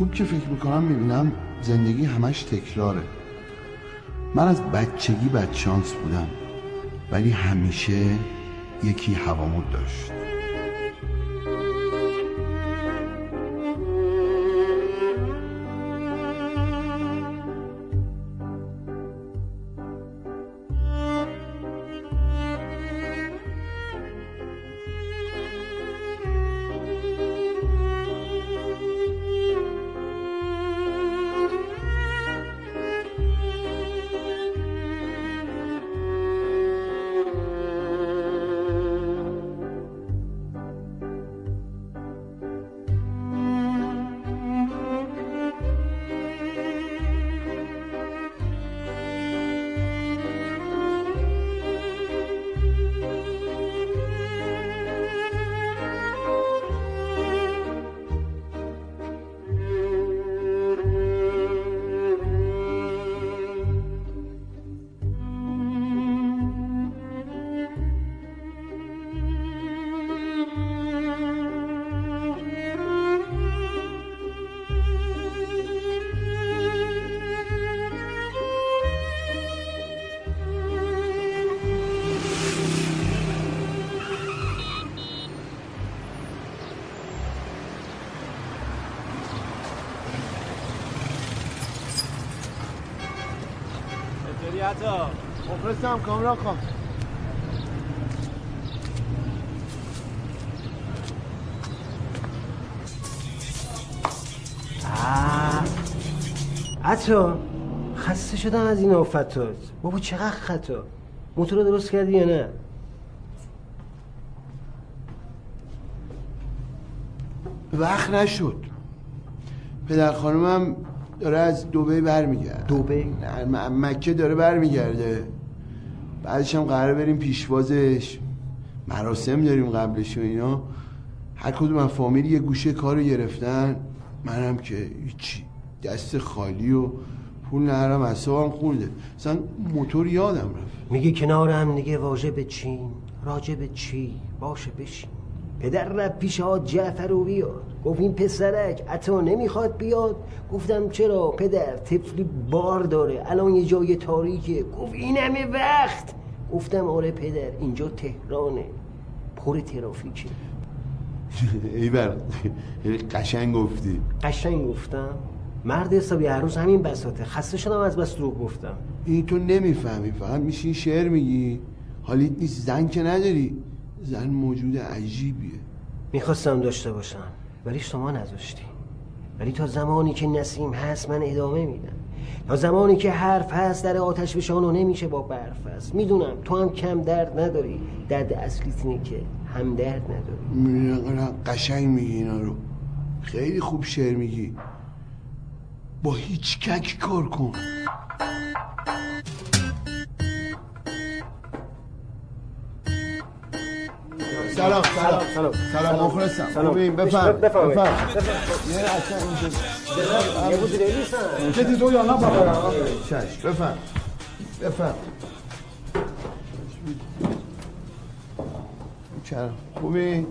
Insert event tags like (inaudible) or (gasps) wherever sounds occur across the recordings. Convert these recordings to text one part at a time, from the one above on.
خوب که فکر می‌کنم می‌بینم زندگی همش تکراره. من از بچگی بدشانس بودم ولی همیشه یکی هوامود داشت. مخلصم کامران خان عطا خسته شدم از این آفتات بابا چقدر خطا. موتور رو درست کردی یا نه؟ وقت نشد. پدر خانمم داره از دوبه برمیگرده. دوبه؟ نه مکه داره برمیگرده. بعدش هم قرار بریم پیشوازش. مراسم داریم قبلش و اینا. هر کدوم از فامیل یه گوشه کارو گرفتن. منم که هیچی. دست خالی و پول نهرم اصابم خورده مثلا موتور یادم رفت. میگه کنار هم دیگه واژه به چین راجع به چی؟ باشه بشین. پدر رفت پیش ها جعفر رو بیاد گفت این پسرک عطا نمی‌خواد بیاد. گفتم چرا پدر طفلی بار داره الان یه جای تاریکه. گفت این همه وقت. گفتم آره پدر اینجا تهرانه. پر ترافیکه. ای بر قشنگ گفتی. قشنگ گفتم. مرد حسابی هر روز همین بساته خسته شدم از بس دروغ گفتم. این تو نمی‌فهمی فقط میشین شعر میگی. حالیت نیست زن که نداری. زن موجود عجیبیه. می‌خواستم داشته باشم. ولی شما نذاشتی. ولی تا زمانی که نسیم هست من ادامه میدم. تا زمانی که حرف هست در آتش بشانو نمیشه با برف هست. می‌دونم تو هم کم درد نداری. درد اصلیت اینه که هم درد نداری. قشنگ میگی اینا رو. خیلی خوب شعر میگی. با هیچ کک کار کن. سلام سلام. سلام سلام. مخلصم. خوبیم؟ بفرم بفرم اینجا. چه دیدو یا نه. بابا چش بفرم بفرم چرا خوبی؟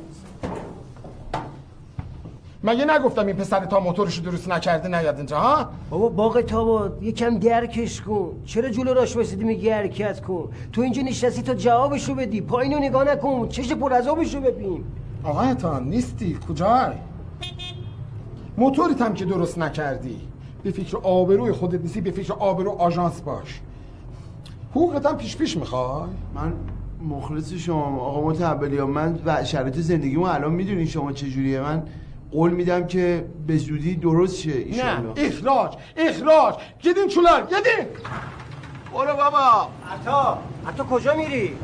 مگه نگفتم این پسر تا موتورشو درست نکرده نیاد اینجا ها؟ بابا باغ تاباد یکم درکش کن. چرا جلو راش واسیدی میگی حرکت کن. تو اینجا نشستی تا جوابشو بدی. پایینو نگاه نکن. چش پر عذابشو ببین. آقا تا نیستی. کجای؟ موتورت هم که درست نکردی. به فکر آبروی خودت نیستی به فکر آبرو آژانس باش. حقوقت هم پیش پیش می‌خوای؟ من مخلص شما. آقا متعبلی من و شرایط زندگیمو الان می‌دونی شما چجوریه. من قول میدم که به زودی درست شه نه اخراج اخراج گدین چولار گدین. برو بابا. عطا عطا کجا میری؟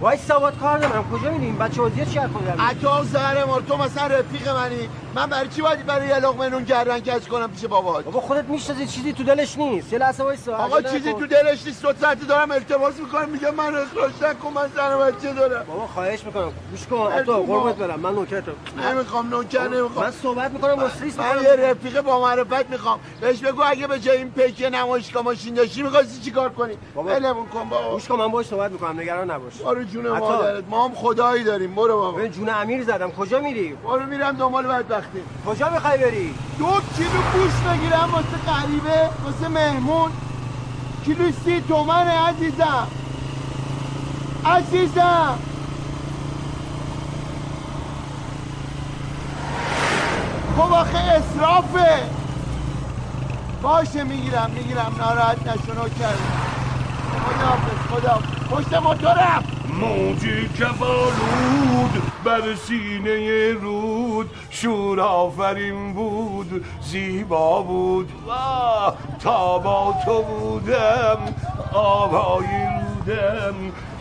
وای سواد کار دارم. کجا میریم؟ بچه وزیه چی حرف عطا زهر مار تو مثلا رفیق منی. من برای چی باید برای یه لقمه نون گردن کج کنم پیش بابات بابا خودت می‌شناسی چیزی تو دلش نیست. یه لحظه وایسا. آقا چیزی تو دلش نیست. دو ساعت دارم التماس می‌کنم. میگه من اخراج نکن من زن بچه دارم. بابا خواهش می‌کنم. گوش کن. عطا قربونت برم. من نوکرتم. نمی‌خوام نوکر نمی‌خوام. من صحبت می‌کنم با سریس من یه رفیق با معرفت می‌خوام. بهش بگو اگه به جای این پیک نمایشگاه ماشین داشتی می‌خواستی چیکار کنی؟ ولمون کن بابا. گوش کن من باهاش صحبت می‌کنم. نگران نباش. برو جون مادرت. ما هم خدایی داریم. برو بابا. ببین جون امیر زدم. کجا میری؟ برو میرم دنبال بدبخت. وقته کجا می‌خوای بری؟ دو کیلو گوش بگیرم واسه غریبه واسه مهمون. کیلو سی تومنه عزیزم. عزیزم. خب آخه اصرافه باشه می‌گیرم می‌گیرم. ناراحت نشو کرد خدا خدا پشت موتورم. موجی که بالود بر سینه رود شور آفرین بود زیبا بود. و تا با تو بودم آبایی رودم.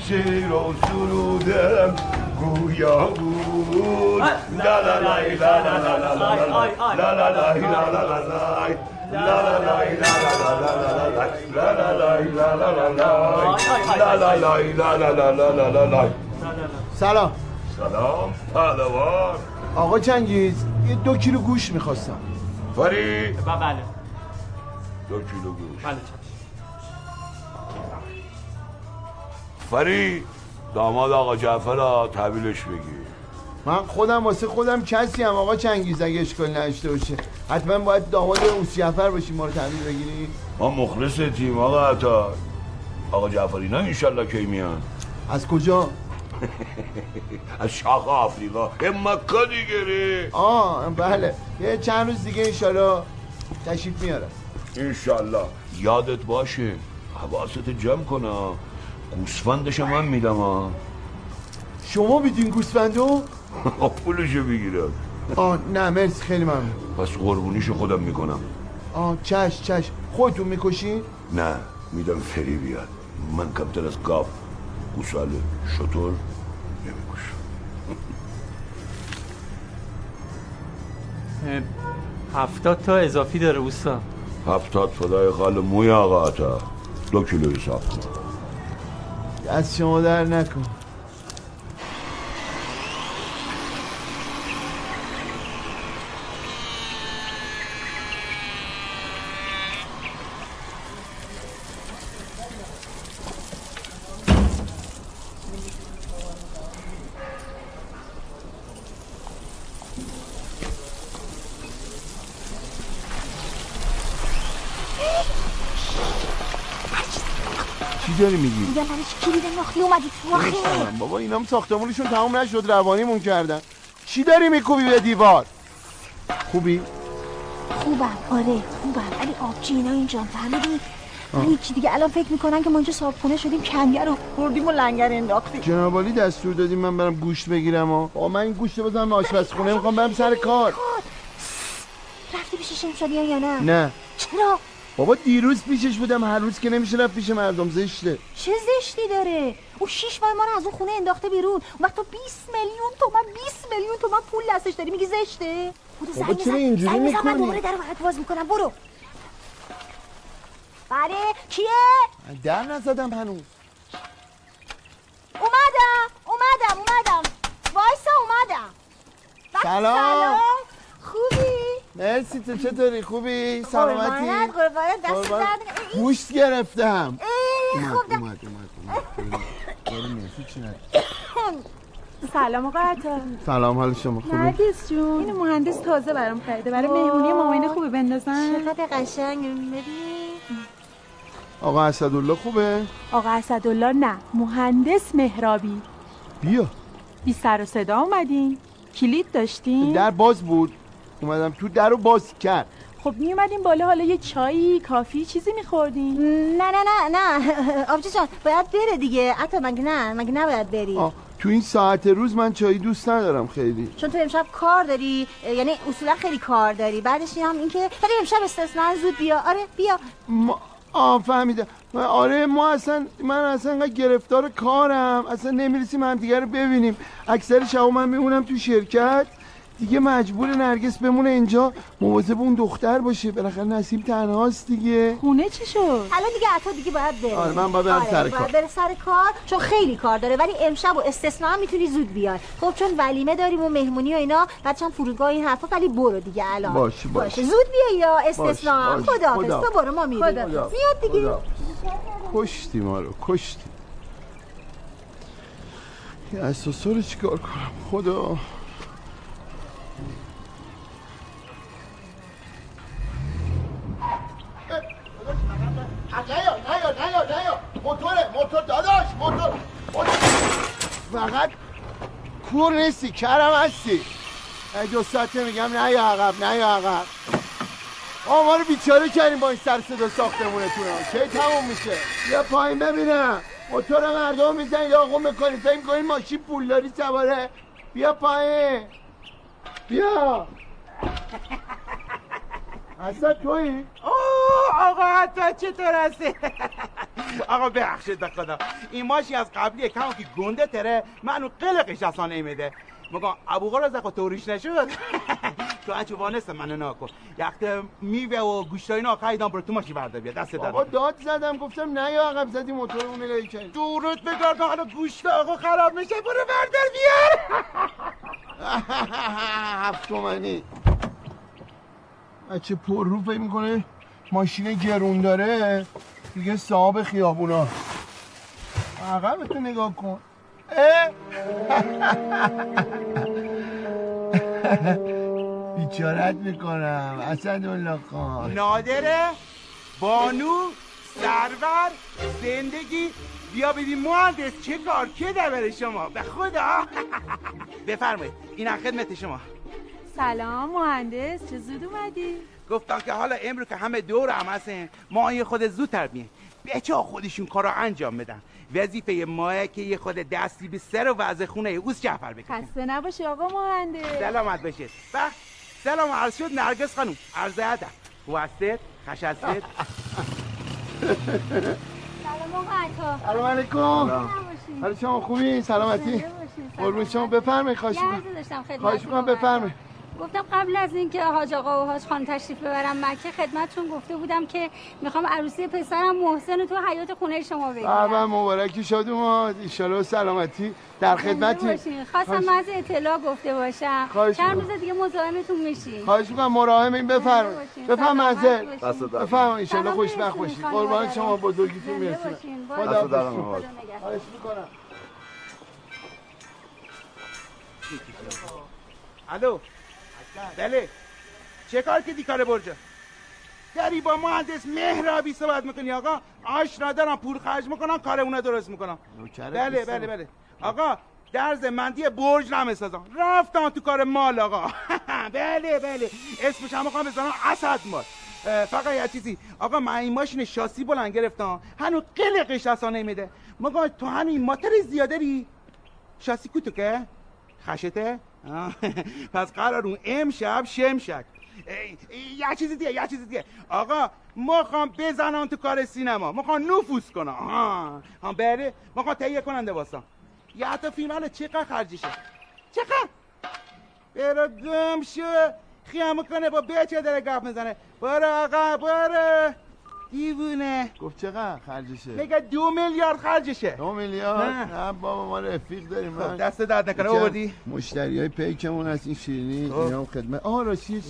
شیر و سرودم گویا بود لا لا لا لا لا لا لا لا لا لای لا لا لا لای لا لا لای لا لا لا لا لا لا لای لا لا لا لا لا لا لا لا لا لا سلام سلام پهلوان آقا چنگیز یه دو کیلو گوش می‌خواستم فری بله دو کیلو گوش بله فری داماد آقا جعفر را تحویلش بگیر. من خودم واسه خودم کسی هم آقا چنگیز اگه اشکال نداشته باشه. حتما باید داماد اوس جعفر باشی ما رو تحویل بگیری. ما مخلص تیم آقا عطا. آقا جعفری نه انشالله کی میان؟ از کجا؟ (laughs) از شاخ آفریقا. مکه دیگه آه بله. یه چند روز دیگه انشالله تشریف میارم. انشالله. یادت باشه حواست جمع کنم گوسفندش من میدم ها. شما بیدین گوسفندو پولشو بگیرم. آه نه مرسی خیلی ممنون. پس قربونیشو خودم می‌کنم. آه چش چش. خودتون می‌کشین؟ نه میدم فری بیاد. من کمتر از گاف گوساله شطور نمی‌کشم. هفتاد تا اضافی داره اوستا. هفتاد فدای خال موی آقا عطا دو کیلو حساب کن. از شما در نکن چی برای چی کلید ناختی اومدی تو آخه. بابا اینام ساختمونشون تموم نشد روانیمون کردن. چی داری میکوبی به دیوار؟ خوبی؟ خوبم آره خوبم. ولی آبجی اینا اینجا فهمیدی؟ من دیگه الان فکر می‌کنن که ما اینجا صابخونه شدیم کنگر رو بردیم و لنگر انداختیم. جناب عالی دستور دادیم من برم گوشت بگیرم و آقا من این گوشت بزنم آشپزخونه می‌خوام برم سر کار. رفتی پیش شمشادی یا نه؟ نه. چرا؟ بابا دیروز پیشش بودم هر روز که نمیشه رفت پیش مردم زشته. چه زشتی داره؟ او شیش ماه ما رو از اون خونه انداخته بیرون. وقت تو 20 میلیون تومن 20 میلیون تومن پول دستش داری. میگی زشته؟ بابا چرا. اینجوری بزن، من می‌کنی؟ دوباره در باز می‌کنم. برو. بله کیه؟ در نزدم هنوز. اومدم اومدم اومدم. وایسا اومدم. سلام. خوبی؟ مرسی تو چطوری؟ خوبی؟ سلامتی؟ قربانت قربانت دست. درد گوشت گرفتم. ای، اومد اومد اومد؟ سلام آقا عطا. سلام حال شما خوبی؟ نرگس جون. اینو مهندس تازه برام خریده. برای مهمونی مامانه خوبه بندازن. چقدر قشنگ. ببین. آقا اسدالله خوبه؟ آقا اسدالله نه. مهندس مهرابی. بیا. بی سر و صدا اومدین. کلید داشتین. در باز بود. اومدم تو در رو باز کرد. خب می اومدین بالا حالا یه چایی کافی چیزی میخوردین نه نه نه نه. (laughs) آبجی جان باید بره دیگه. حتی مگه نه؟ مگه نباید بری؟ آه تو این ساعت روز من چایی دوست ندارم خیلی. چون تو امشب کار داری یعنی اصولا خیلی کار داری. بعدش هم این که ولی امشب استثنا زود بیا. آره بیا. ما آه فهمیدم. آره ما اصلا من اصلا انقدر گرفتار کارم. اصلا نمی‌رسیم هم دیگه رو ببینیم. اکثر شب من میمونم تو شرکت. دیگه مجبور نرگس بمونه اینجا. مواظب اون دختر باشه. بالاخره نسیم تنهاست دیگه. خونه چی شد؟ الان دیگه عطا دیگه باید بره. آره، من باید برم سر باید کار. بره سر کار. چون خیلی کار داره. ولی امشب و استثنا هم می‌تونی زود بیای. خب چون ولیمه داریم و مهمونی و اینا هم فرودگاه این حرفا ولی برو دیگه الان. باشه، باشه. زود بیا یا استثنا خدا. تو برو ما میریم. خدا. میاد دیگه. کشتی ما رو کشتی. اساسا رو چیکار کنم؟ خدا. موتور داداش موتور. فقط کور نیستی کرم هستی. دو ساعته میگم نه یا عقب نه یا عقب. آقا ما رو بیچاره کردیم با این سر صدا ساختمونتون. چه تموم میشه؟ یا پایین ببینم. موتور مردم میزن یا آقا می‌کنی فکر می‌کنید ماشین پولداری سواره. بیا پایین. بیا. اصلا توی اوه آقا حتی چطور هستی آقا ببخشید به خدا. این ماشی از قبلی کم که گنده تره منو قلقش اصلا نمیده. مگه ابو از اقا توریش نشد؟ (laughs) تو اچو وانست منو ناکن. یخت میوه و گوشتای اینا خریدم برو تو ماشی برده بیا. دست آقا دارم داد زدم گفتم نه یا عقب زدی موتورمون رو کرد دورت بگار که حالا گوشت آقا خراب میشه برو بردار بیار (laughs) هفت تومنی بچه پر رو فکر می‌کنه ماشین گرون داره. دیگه صاحب خیابونا. عقبتو نگاه کن؟ (laughs) بیچارت می‌کنم. اسدالله خان. نادره بانو سرور زندگی. بیا ببین مهندس چه کار که در شما. به خدا. (laughs) بفرمایید. این خدمت شما. سلام مهندس چه زود اومدی؟ گفتم که حالا امرو که همه دور هم هستن ما یه خود زودتر بیاین بچه ها خودشون کارو انجام بدن. وظیفه ماه که یه خود دستی به سر و وضع خونه اوس جعفر بکنه خسته نباشی آقا مهندس. سلامت باشید. بخ سلام عرض شد نرگس خانوم عرض ادب. خوب هستید خش هستید سلام آقا عطا. سلام علیکم. حالا شما خوبی؟ سلامتی؟ باشی. قربون شما. بفرمایید خواهش می‌کنم. داشتم خواهش می‌کنم بفرمایید. گفتم قبل از اینکه حاج آقا و حاج خان تشریف ببرم مکه خدمتتون گفته بودم که می‌خوام عروسی پسرم محسن رو تو حیات خونه شما بابا بگیرم مبارکی شاد اومد ایشالا و سلامتی. در خدمتی. خواستم از اطلاع گفته باشم. چند. روز دیگه مزاحمتون میشین. خواهش می‌کنم. مراهم این بفرمایید. بفرم منزل. بفرم ایشالا سلام خوشبخت باشید خانواده قربان. شما بزرگیتون باشین. خدا. خواهش می‌کنم. الو. بله. چه کار کردی کار برجا؟ داری با مهندس مهرابی صحبت می‌کنی آقا؟ آشنا دارم پول خرج می‌کنم کار اونا درست می‌کنم. بله. بله بله. آقا در زمندی برج نمی‌سازم رفتم تو کار مال آقا. (laughs) بله بله. اسمش هم می‌خوام بزنم اسد مال. فقط یه چیزی. آقا من این ماشین شاسی بلند گرفتم. هنوز قلقش اصلا نمیده مگه تو هنوز این ماتر زیاده ری شاسی کوتو که خشته؟ (laughs) پس قرار اون امشب شمشک یه چیز دیگه یه چیز دیگه. آقا می‌خوام بزنم تو کار سینما. می‌خوام نفوذ کنم ها ها بله. می‌خوام تهیه کننده واسم یه حتی فیلم حالا چقدر خرجیشه چقدر؟ برو گم شو. خیام کنه با بچه داره گپ می‌زنه. برو آقا برو. دیوونه گفت چقدر خرجشه؟ میگه دو میلیارد خرجشه. دو میلیارد؟ نه. نه بابا ما رفیق داریم. خب من دست درد نکنه آوردی؟ مشتری های پیکمون هست این شیرینی خب. اینا هم خدمت. آه راستی.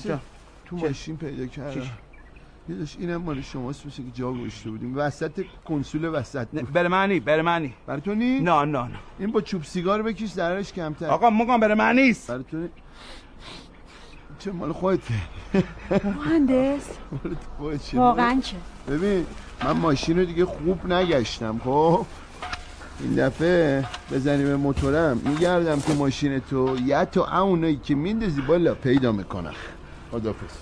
تو؟ ماشین پیدا کردم. داشت اینم مال شماست مثل که جا گوشته بودیم. وسط کنسول وسط بود. بر معنی بر معنی برای تو نی؟ نه نه نه. این با چوب سیگار بکش ضررش کمتر. آقا مگم بر معنی نیست. برای تو نی؟ چه مال خودته. مهندس؟ واقعا چه؟ ببین من ماشین رو دیگه خوب نگشتم خب؟ این دفعه بزنی به موتورم میگردم تو ماشین تو. یه تا اونایی که میندازی بالا پیدا می‌کنم. خدافز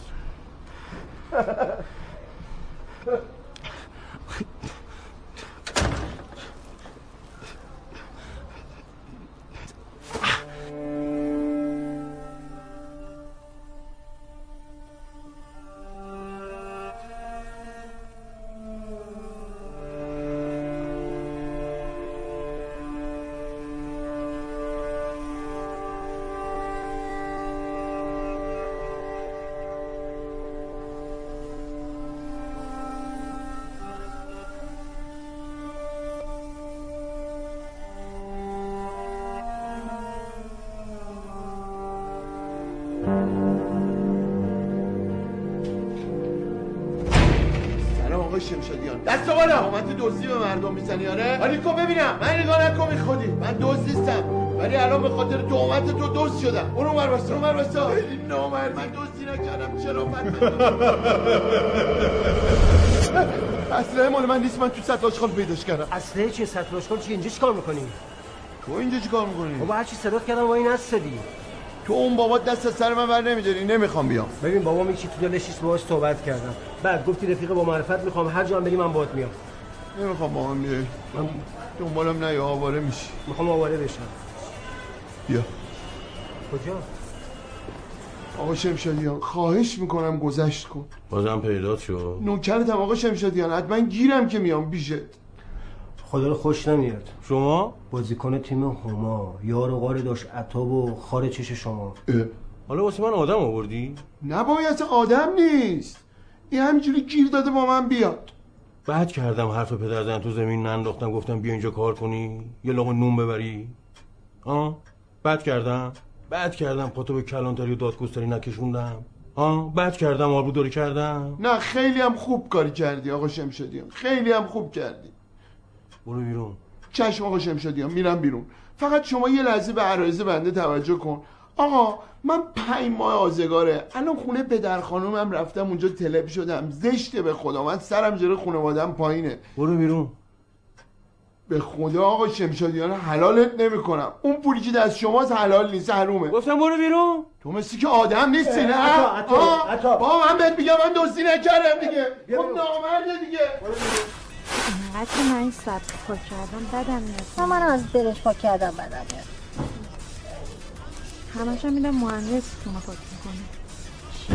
(laughs) اصلا مال من نیست من تو سطل آشغال پیداش کردم. اصله چیه؟ سطل اشکال چی اینجا چیکار می‌کنی؟ تو اینجا چی کار می‌کنی؟ بابا هرچی صدات کردم با این نستدی تو اون بابا دست از سر من بر نمیداری نمی‌خوام بیام. ببین بابا میگه تو دلش نیست باهاش صحبت کردم. بعد گفتی رفیق با معرفت می‌خوام هر جا هم بری من باهات میام. نمی‌خوام با هم بیای. من دنبالم نه یا آواره میشی. می‌خوام آواره بشم. بیا. کجا؟ آقا شمشادیان خواهش می‌کنم گذشت کن. بازم پیدات شد نوکرتم آقا شمشادیان حتما گیرم که میام بیشت خدا رو خوش نمیاد. شما؟ بازیکن تیم هما یار و غار داشت عطاب و خار چش شما. اه. حالا واسه من آدم آوردی؟ نباید آدم نیست. این همینجوری گیر داده با من بیاد. بعد کردم حرف پدر زن تو زمین ننداختم گفتم بیا اینجا کار کنی یه لقمه نون ببری. آه بعد کردم. بعد کردم به کلانتری و دادگستری نکشوندم. آه بعد کردم آبرو داری کردم. نه خیلی هم خوب کاری کردی آقا شمشادیان. خیلی هم خوب کردی. برو بیرون. چشم آقا شمشادیان میرم بیرون. فقط شما یه لحظه به عرایز بنده توجه کن. آقا من پنج ماه آزگاره. الان خونه پدر خانومم رفتم اونجا تلب شدم. زشته به خدا. من سرم جلو خانوادم پایینه. برو بیرون. به خدا آقا شمشادیان حلالت نمی‌کنم. اون پولی که دست شماست حلال نیست حرومه. گفتم برو بیرون. تو مثل که آدم نیستی نه؟ عطا، عطا،. با من بهت میگم من دوستی نکردم دیگه. خب نامرده دیگه. اینقدر که من این سبز پاک کردم بدم میاد. نه من از دلش پاک کردم بدم میاد. همش هم میدم مهندس خونه پاک می‌کنه. چی؟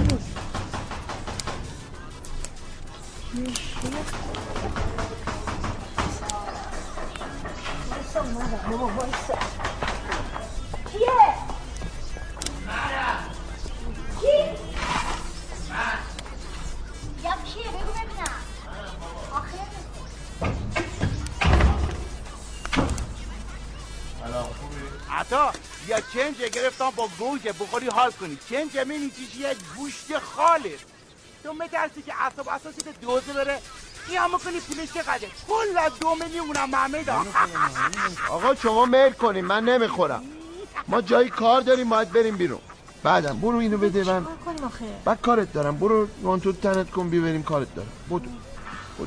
عطا یا چنج گرفتم با گوجه بخوری حال کنی. می‌بینی چیش یه گوشت خالص تو میترسی که اصاب اساسی دوزه بره؟ هم کنی پولش چقدره کل دو میلیون هم محمد آقا شما میل کنیم من نمی‌خورم. ما جایی کار داریم باید بریم بیرون. بعدم برو اینو بده من بعد کارت دارم. برو وان تو تنت کن بیبریم کارت دارم. بدو بدو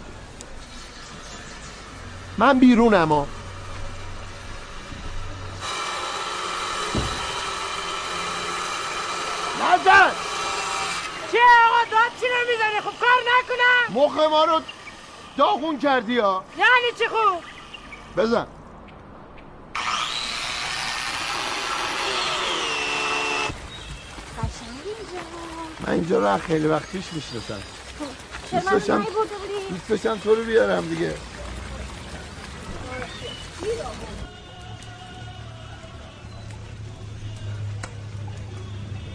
من بیرونم ها نزن چه آقا؟ داد چی نمی‌زنی خب کار نکنم. مخ ما رو داغون کردی ها. یعنی چی خوب بزن. من اینجا رو از خیلی وقت پیش می‌شناسم. چرا من دوست داشتم- برده بودی؟ دوست داشتم تو رو بیارم دیگه.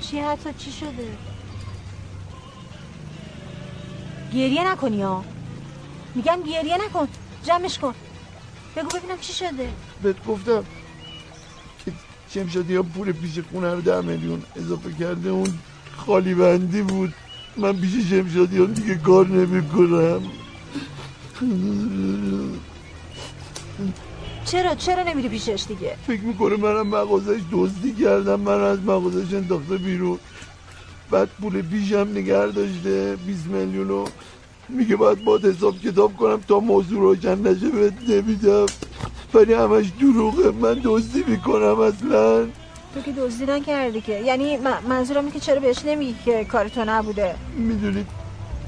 چی حتی چی شده؟ گریه نکنی ها. میگم گریه نکن جمعش کن. بگو ببینم چی شده. بهت گفتم که شمشادی ها پول پیش خونه رو ده میلیون اضافه کرده اون خالی بندی بود. من پیش شمشادیان دیگه کار نمی‌کنم. چرا؟ چرا نمیری پیشش دیگه؟ فکر می‌کنه منم مغازش دزدی کردم من از مغازش انداخته بیرون. بعد پول پیشم نگر داشته 20 میلیون رو میگه باید باید حساب کتاب کنم تا موضوع روشن نشه بهت نمیدم. ولی همش دروغه. من دزدی می‌کنم اصلا. تو که دزدی نکردی که. یعنی من- منظورم که چرا بهش نمیگی که کار تو نبوده؟ می‌دونید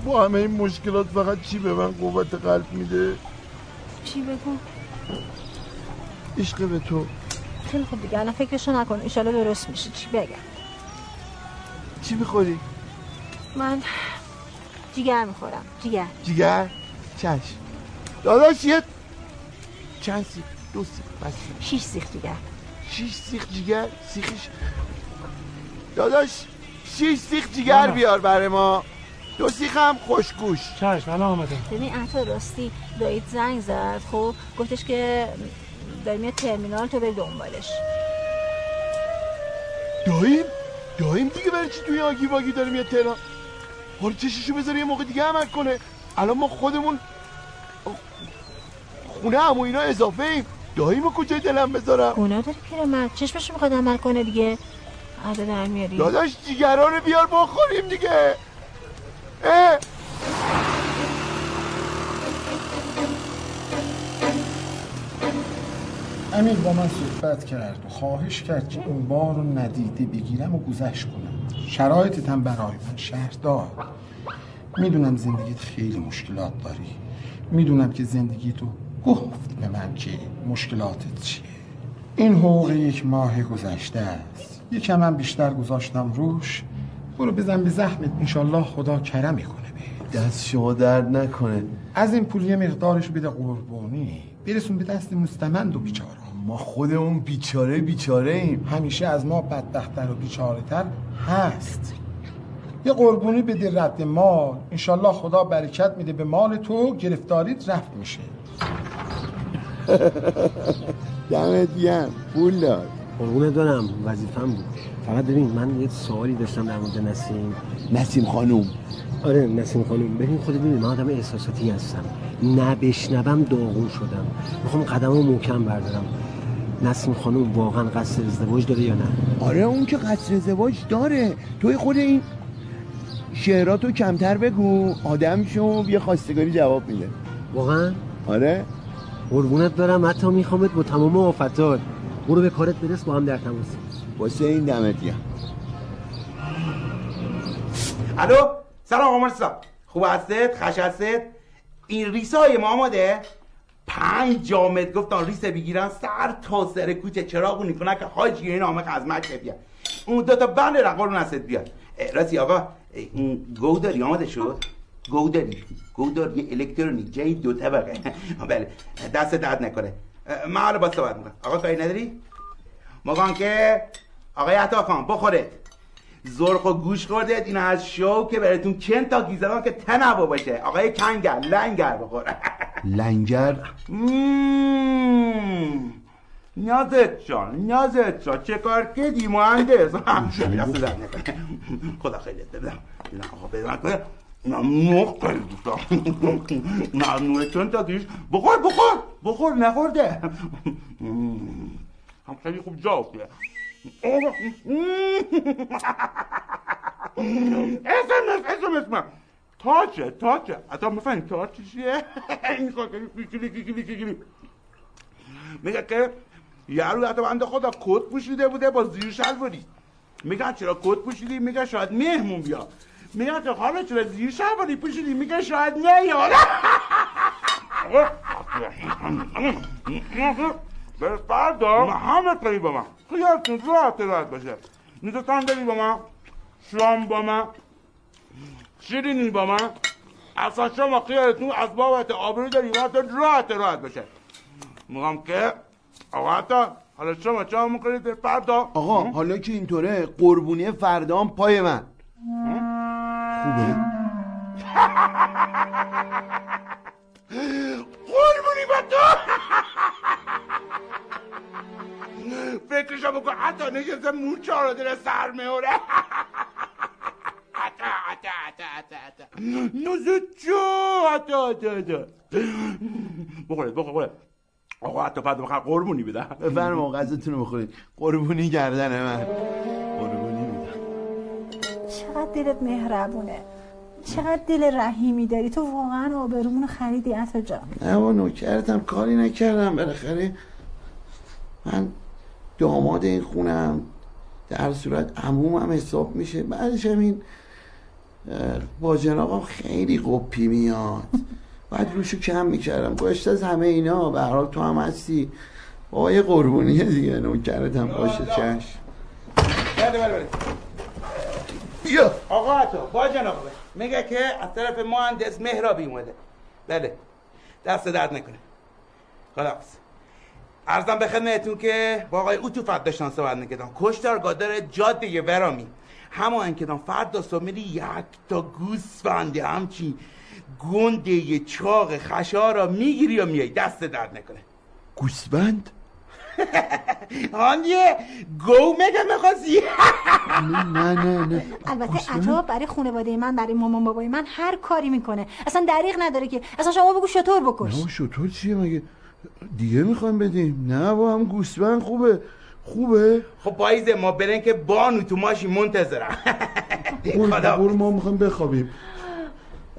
با همه این مشکلات فقط چی به من قوت قلب میده؟ چی بگو؟ عشق به تو. خیلی خوب دیگه. الان فکرشو نکن. ایشالا درست میشه. چی بگم؟ چی می‌خوری؟ من جیگر می‌خورم. جیگر. جیگر؟ چشم. داداش یه چند سیخ؟ دو سیخ بس شیش سیخ جیگر. شیش سیخ جیگر؟ سیخش؟ داداش شیش سیخ جیگر بیار برای ما. دو سیخ هم خوشگوش. چشم الان آمده ببین عطا راستی دایید زنگ زد. خب گفتش که داری میاد ترمینال تو بری دنبالش. داییم؟ داییم دیگه برای چی توی آگی واگی داره میاد تهران حالا چششو بذاره یه موقع دیگه عمل کنه. الان ما خودمون خونه همو اینا اضافه ایم. داییمو کجای دلم بذارم؟ گناه داری پیرمرد چشمش می‌خواد عمل کنه دیگه. عده در میاری. داداش جیگران بیار بخوریم دیگه. اه. امیر با من صحبت کرد و خواهش کرد که اون بار رو ندیده بگیرم و گذشت کنم. شرایطت هم برای من شهردار می‌دونم زندگیت خیلی مشکلات داری. می‌دونم که زندگی تو گفت به من که مشکلاتت چیه. این حقوق یک ماه گذشته است. یکم هم بیشتر گذاشتم روش. برو بزن به زحمت. انشالله خدا کرمی کنه به دست شما درد نکنه. از این پول یه مقدارش بده قربانی برسون به دست مستمند و بیچاره. ما خودمون بیچاره بیچاره ایم همیشه از ما بدبختتر و بیچاره تر هست. یه قربونی بده رد مال. انشالله خدا برکت میده به مال تو گرفتاریت رفت میشه. (laughs) دمت گرم. پول دار. قربونه دارم. وظیفم بود. فقط ببین من یه سوالی داشتم در مورد نسیم. نسیم خانوم. آره نسیم خانوم. ببین خودت ببین من آدم احساساتی هستم. نه بشنوم داغون شدم. می‌خوام قدمو محکم بردارم. نسیم خانوم واقعا قصد ازدواج داره یا نه؟ آره اون که قصد ازدواج داره. توی خود این شعراتو کمتر بگو. آدم شو یه خواستگاری جواب میده. واقعا؟ آره. قربونت دارم حتی میخوامت با تمام آفتات برو به کارت برس با هم در تماس. واسه این دمت گرم. الو؟ سلام آقا مرسا. خوب هستید؟ خش هستید؟ این ریسای ما آماده پنج جامد گفتن ریسه بگیرن سر تا سر کوچه چراغو می‌کنن که حاجی این آمه مکه بیاد. اون دوتا بند رقا رو نسید بیاد. راستی آقا گو داری آماده شد؟ گو داری گو داری یه الکترونی جای دو طبقه (laughs) بله دست درد نکنه. من حالا با صحبت می‌کنم. آقا کاری نداری؟ مگان که آقای عطا خان بخوره زرق و گوش خوردید اینا از شو که براتون چند تا گیزدان که تنوع باشه. آقای کنگر لنگر بخوره لنگر. نیازت جان نیازت جان چه کار کردی مهندس؟ (laughs) خدا خیلی بدم نه آقا بدم نه نوخ خیلی نه نوه چون تا دیش بخور بخور. بخور نخورده. هم خیلی خوب جواب ده اسمس اسمس من. تاچه تاچه حتی می‌فهمی تاچ چیه؟ (laughs) این کیکلی میگه که یارو حتی بنده خدا کت پوشیده بوده با زیر شلواری. میگن چرا کت پوشیدی؟ میگه شاید مهمون بیا. میگن که حالا چرا زیر شلواری پوشیدی؟ میگه شاید نیاد به فردا همه کاری با من. خیالتون راحت راحت باشه نیزتان داری با من شام با من شیرینی با من اصلا شما خیالتون از بابت آبرو داری باید راحت راحت باشه میگم که آقا حتی حالا شما چه می‌کنید فردا آقا حالا که اینطوره قربونی فردام پای من خوبه قربونی با تو فکرشو بکن. حتی نشسته موچه رو داره سر حتی نوزه جو حتی حتی حتی. بخورید بخورید آقا حتی بعد بخواه قربونی بده بفرما غذاتون رو بخورید. قربونی گردن من. قربونی میدم. چقدر دلت مهربونه. چقدر دل رحیمی داری. تو واقعا آبرومون خریدی عطا جان. نه با نوکرتم. کاری نکردم. بالاخره من داماد این خونم. در صورت عموم هم حساب میشه. بعدش هم این با جناقم خیلی قپی میاد. بعد روشو کم می‌کردم. گوشت از همه اینا. به حال تو هم هستی. بابا یه قربونیه دیگه. نوکرتم باشه. چشم. بله بله بله. بیا. آقا حتی با جناب. میگه که از طرف مهندس مهرابی اومده. بله. دست درد نکنه. خلاص ارزم به خدمتتون که با آقای اتوفت داشتن صحبت می‌کردم کشتارگاه داره جاده ورامی همون که فردا میری یک تا گوسفنده همچین گنده چاق خشارا می‌گیری و میای دست درد نکنه. گوسفند؟ (laughs) هانیه گو مگه می‌خواستی. نه نه نه. البته عطا برای خانواده من برای مامان بابای من هر کاری می‌کنه. اصلا دریغ نداره که. اصلا شما بگو شطور بکش. نه شطور چیه مگه؟ دیگه می‌خوایم بدیم. نه با هم گوسفند خوبه. خوبه؟ خب پاییزه ما برن که بانو تو ماشین منتظرم. (laughs) خدا. برو ما می‌خوایم بخوابیم.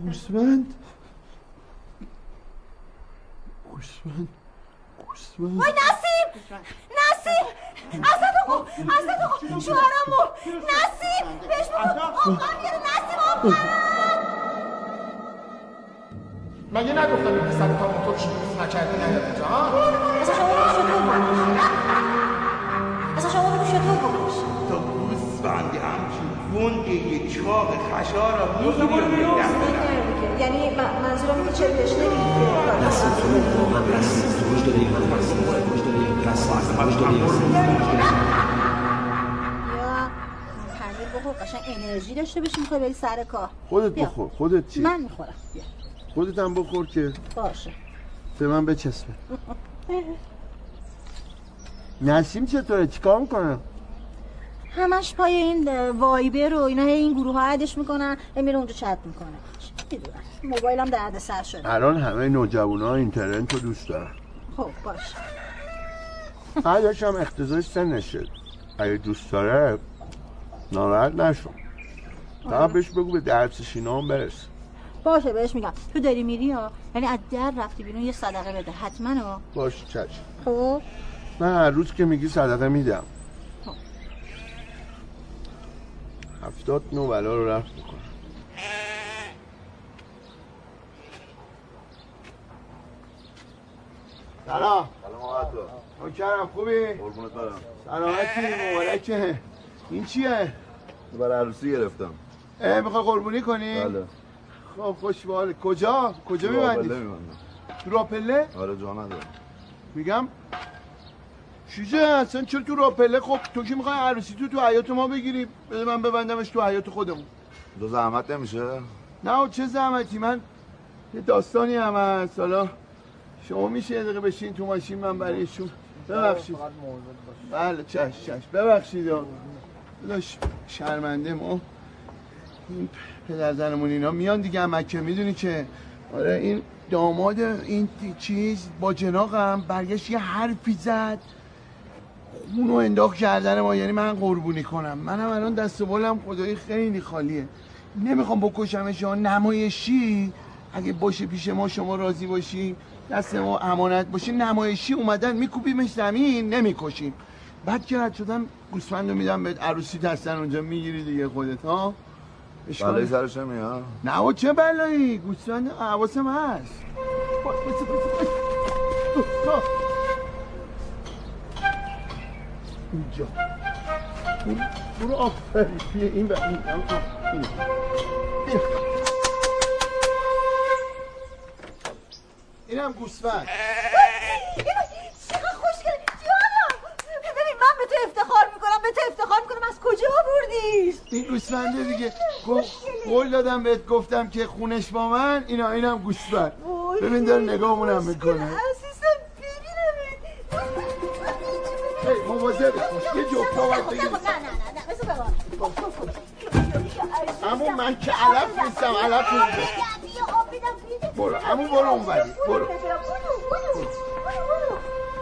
گوسفند. گوسفند. وای نسیم! نسیم! اسد آقا شوهرم مرد نسیم! بهش بگو. آقا بیاره نسیم آقا مگه نگفتم این پسر تا موتور شروع نکرده نیاد اینجا ها؟ اصلا شما بگو شطور کنش اصلا شما بگو شطور کنش تو گوسفند همچین گنده یه چاق خشا را می‌گیری یعنی من- منظورم اینه چه بهش نمیگی؟ نسیم تو واقعا نسیم نسیم نسیم بخور قشنگ انرژی داشته باشی می‌خوای بری سر کار. خودت. بخور خودت چی؟ من می‌خورم. بیا. خودت هم بخور که باشه. به من بچسبه. نسیم چطوره؟ چیکار می‌کنه؟ همش پای این وایبر و اینا این گروه ها عدش می‌کنن میره اونجا چت می‌کنه. موبایلم درد سر شده. الان همه نوجوان ها اینترنت رو دوست دارن. خب باشه. بعدش هم اختزای سنشه اگه دوست داره ناراحت نشو. فقط بهش بگو به درسش اینا هم برس باشه بهش میگم. تو داری میری ها یعنی از در رفتی بیرون یه صدقه بده. حتما ها باش چشم. خب. من هر روز که میگی صدقه میدم. هفتاد نو بلا رو رفت می‌کنم. سلام. سلام آقا تو نوکرم خوبی؟ قربونت برم. سلامتی. مبارکه. این چیه؟ برای عروسی گرفتم. اه می‌خوای قربونی کنی؟ بله. خب خوش به حالت. کجا؟ کجا تو میبندی؟ راپله می‌بندم. تو راپله؟ آره جا ندارم. میگم؟ چیزه اصلا چرا تو راپله خب تو که می‌خوای عروسی؟ تو تو حیات ما بگیری. بده من ببندمش تو حیات خودمون. دو زحمت نمیشه؟ نه چه زحمتی؟ من یه داستانی هم هست. حالا شما میشه یه دقیقه بشین تو ماشین من برایشون ببخشید. بله چش چش. ببخشید. داداش شرمنده ما. این پدر زنمون اینا میان دیگه مکه می‌دونی که آره این داماد این چیز با جناقم برگشت یه حرفی زد. اونو انداخت کردن ما یعنی من قربونی کنم. منم الان دست و بالم خدایی خیلی خالیه. نمی‌خوام بکشمش ها نمایشی؟ اگه باشه پیش ما شما راضی باشی دست ما امانت باشه. نمایشی اومدن میکوبیمش زمین نمی‌کشیم. بعد که رد شدم گوسفند رو میدم به عروسی هستن اونجا می‌گیری دیگه خودت ها؟ بلایی سرش نمیاد نه و چه بلایی؟ گوسفند حواسم هست. اینجا. برو- آفرین بیا این بر این. اینم گوسفند چقدر خوشگله جانم ببین من به تو افتخار می‌کنم به تو افتخار می‌کنم از کجا آوردیش؟ این گوسفنده دیگه. قول دادم بهت گفتم که خونش با من اینا اینم گوسفند. ببین داره نگاهمونم. می‌کنه. هی مواظب باش یه جفتا باید بگیری نه نه نه اما من که علف نیستم علف نیستم. برو اما برو اونوری برو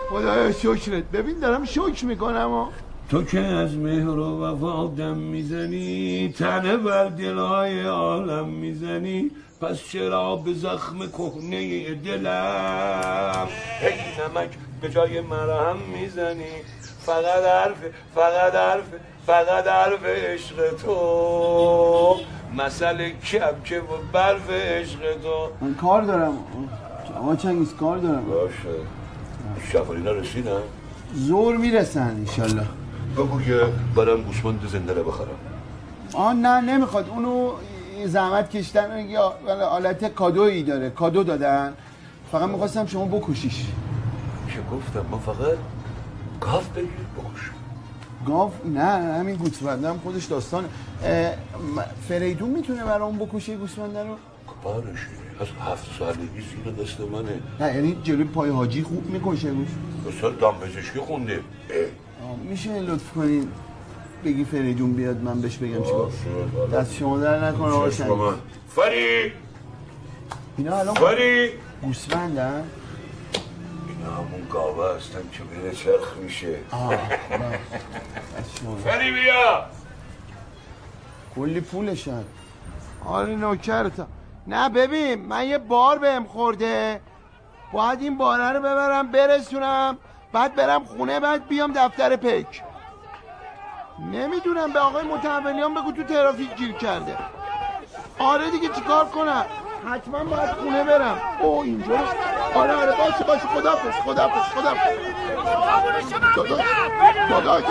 خدایا شکرت. ببین دارم شکر می‌کنم و تو که از مهر و وفا دم می‌زنی تنه بر دلهای عالم می‌زنی پس چرا به زخم کهنه دلم؟ هی نمک به جای مرهم می‌زنی فقط حرف فقط حرف فقط حرف عشق تو. مسئله کبکه و برف عشق تو. من کار دارم. آقا چنگیز کار دارم. باشه. شفرینا رسیدن؟ زور می‌رسن انشالله. بگو که برم گوسفند زنده رو بخرم. آه نه نمی‌خواد. اونو زحمت کشتن یا حالت کادویی داره. کادو دادن. فقط می‌خواستم شما بکشیش. که گفتم؟ ما فقط گاف بگیر بکش. گاو؟ نه همین گوسفندم خودش داستانه. اه، م- فریدون می‌تونه برام بکشه گوسفنده رو؟ بارش از هفت سالگی زیر دست منه. نه یعنی جلوی پای حاجی خوب می‌کشه گوش مثلا دام پزشکی خونده. اه. میشه لطف کنین بگی فریدون بیاد من بهش بگم چیکار دست شما در نکنه آقا. فری! اینا الان فری! گوسفندن؟ اینا همون گاوه هستن که بره چرخ میشه. آه بله. فری بیا! کلی پولشن. آره نوکرتم نه ببین من یه بار بهم خورده. باید این باره رو ببرم برسونم. بعد برم خونه بعد بیام دفتر پک. نمی‌دونم به آقای متحولیان بگو تو ترافیک گیر کرده. آره دیگه چیکار کنم؟ حتما باید خونه برم. او اینجا آره آره باشه باشه خدافز خدافز خدافز داداش. داداش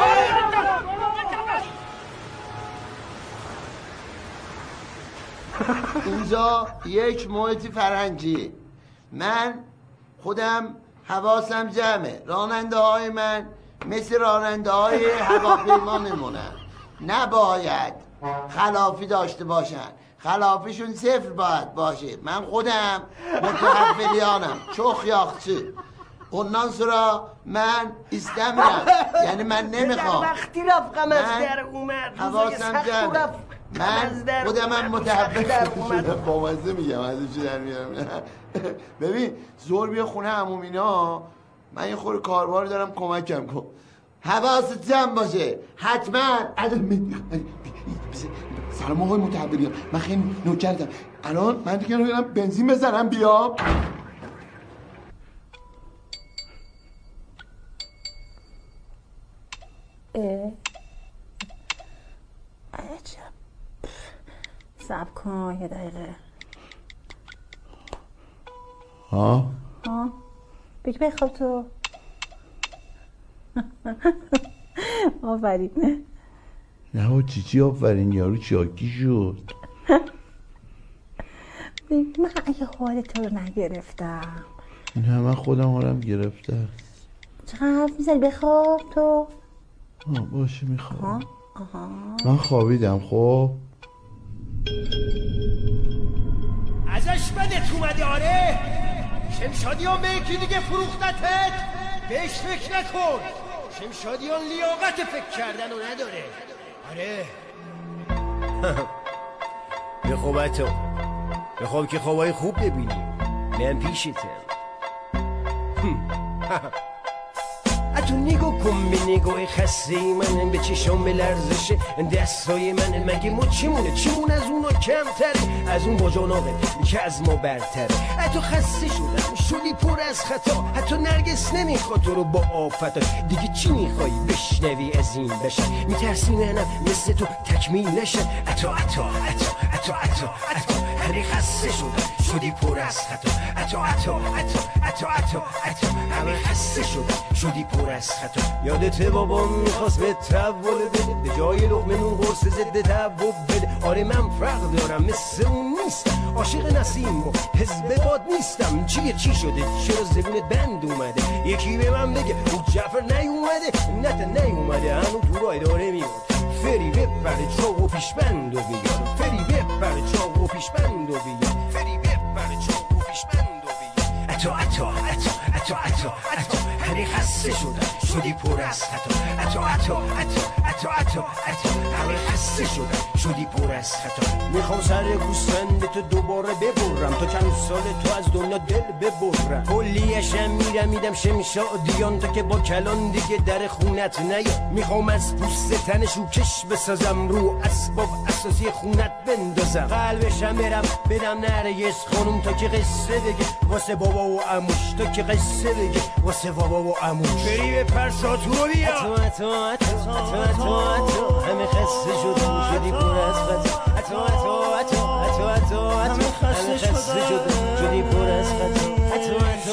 اینجا یک محیط فرنگی من خودم حواسم جمعه. راننده های من مثل راننده های هواپیما میمونن. نباید خلافی داشته باشن. خلافیشون صفر باید باشه. من خودم متحولیانم چخ یاخچه اونان سرا من استمرم یعنی من نمی‌خوام. وقتی رفقم از در اومد حواسم جمعه. من خودم هم. شدم. با مزه میگم از چی در میارم. (laughs) ببین زور بیا خونه عمومینا من یه خور کاربار دارم کمکم کن. حواست جمع باشه. حتما. سلام آقای متحولی من خیلی نوکرتم الان من دیگه رو بنزین بزنم بیام اه. سب کن یه دقیقه. ها؟ ها؟ بگی بخواب تو. (laughs) آفرین. نه و چیچی آفرین یارو؟ چاکی شد. من اگه حال تو رو نگرفتم. نه من خودم حالم گرفته چقدر حرف می‌زنی؟ بخواب تو. ها باشه می‌خوام. ها؟ آها. من خوابیدم خب؟ ازش بدت اومده آره. شمشادیان به یکی دیگه فروختتت. بهش فکر نکن. شمشادیان لیاقت فکر کردن رو نداره. آره. (laughs) به خوبتو به خواب که خوابای خوب ببینی. من پیشتم. (laughs) (laughs) اتو نگاه کن به نگاه خسته من به چشام لرزشه دستای من. مگه ما چیمونه؟ چیمون از اونا کمتره؟ از اون باجاناقه که از ما برتره. اتو خسته شدم شدی پر از خطا. حتی نرگس نمی‌خواد تو رو با آفت دیگه چی می‌خوای بشنوی از این بشن میترسی منم مثل تو تکمیل نشن اتو اتو اتو اتو اتو اتو. همه خسته شدم شدی پر از خطا. اتو اتو اتو اتو اتو اتو همه خسته شدم شدی پر از خطا. یادت بابا می‌خواست به تحول بده به جای لقمه نون قرص ضد تحول بده آره من فرق دارم مثل اون نیستم عاشق نسیم و حزب باد نیستم. چیه چی شده؟ چرا زبونت بند اومده؟ یکی به من بگه اون جعفر نیومده. نه نیومده. هنو تو راه داره میاد. فری بپره چاق و پیشبند و بیار فری بپره چاق و پیشبند و بیار فری بپره چاق و پیشبند و همه خسته شدم. شدی پر از خطا. اتو اتو اتو اتو اتو اتو همه خسته شدم. شدی پر از خطا. می‌خوام سر گوسفند تو دوباره ببرم. تا چند سال تو از دنیا دل ببرم. کلیشم میرم میدم شمشادیان تا که با کلان دیگه در خونت نیا. می‌خوام از پوست تنش رو کش بسازم. رو اسباب اساسی خونت بندازم. قلبشم برم. بدم نرگس خانوم تا که قصه بگه. واسه بابا و عموش تا که قصه بگه. واسه بابا و عموش بری به پرساتو رو بیا اتو اتو اتو اتو اتو اتو همه خسته شدیم شدی پر از خطا اتو اتو اتو اتو اتو اتو همه خسته شدیم شدی پر از خطا اتو اتو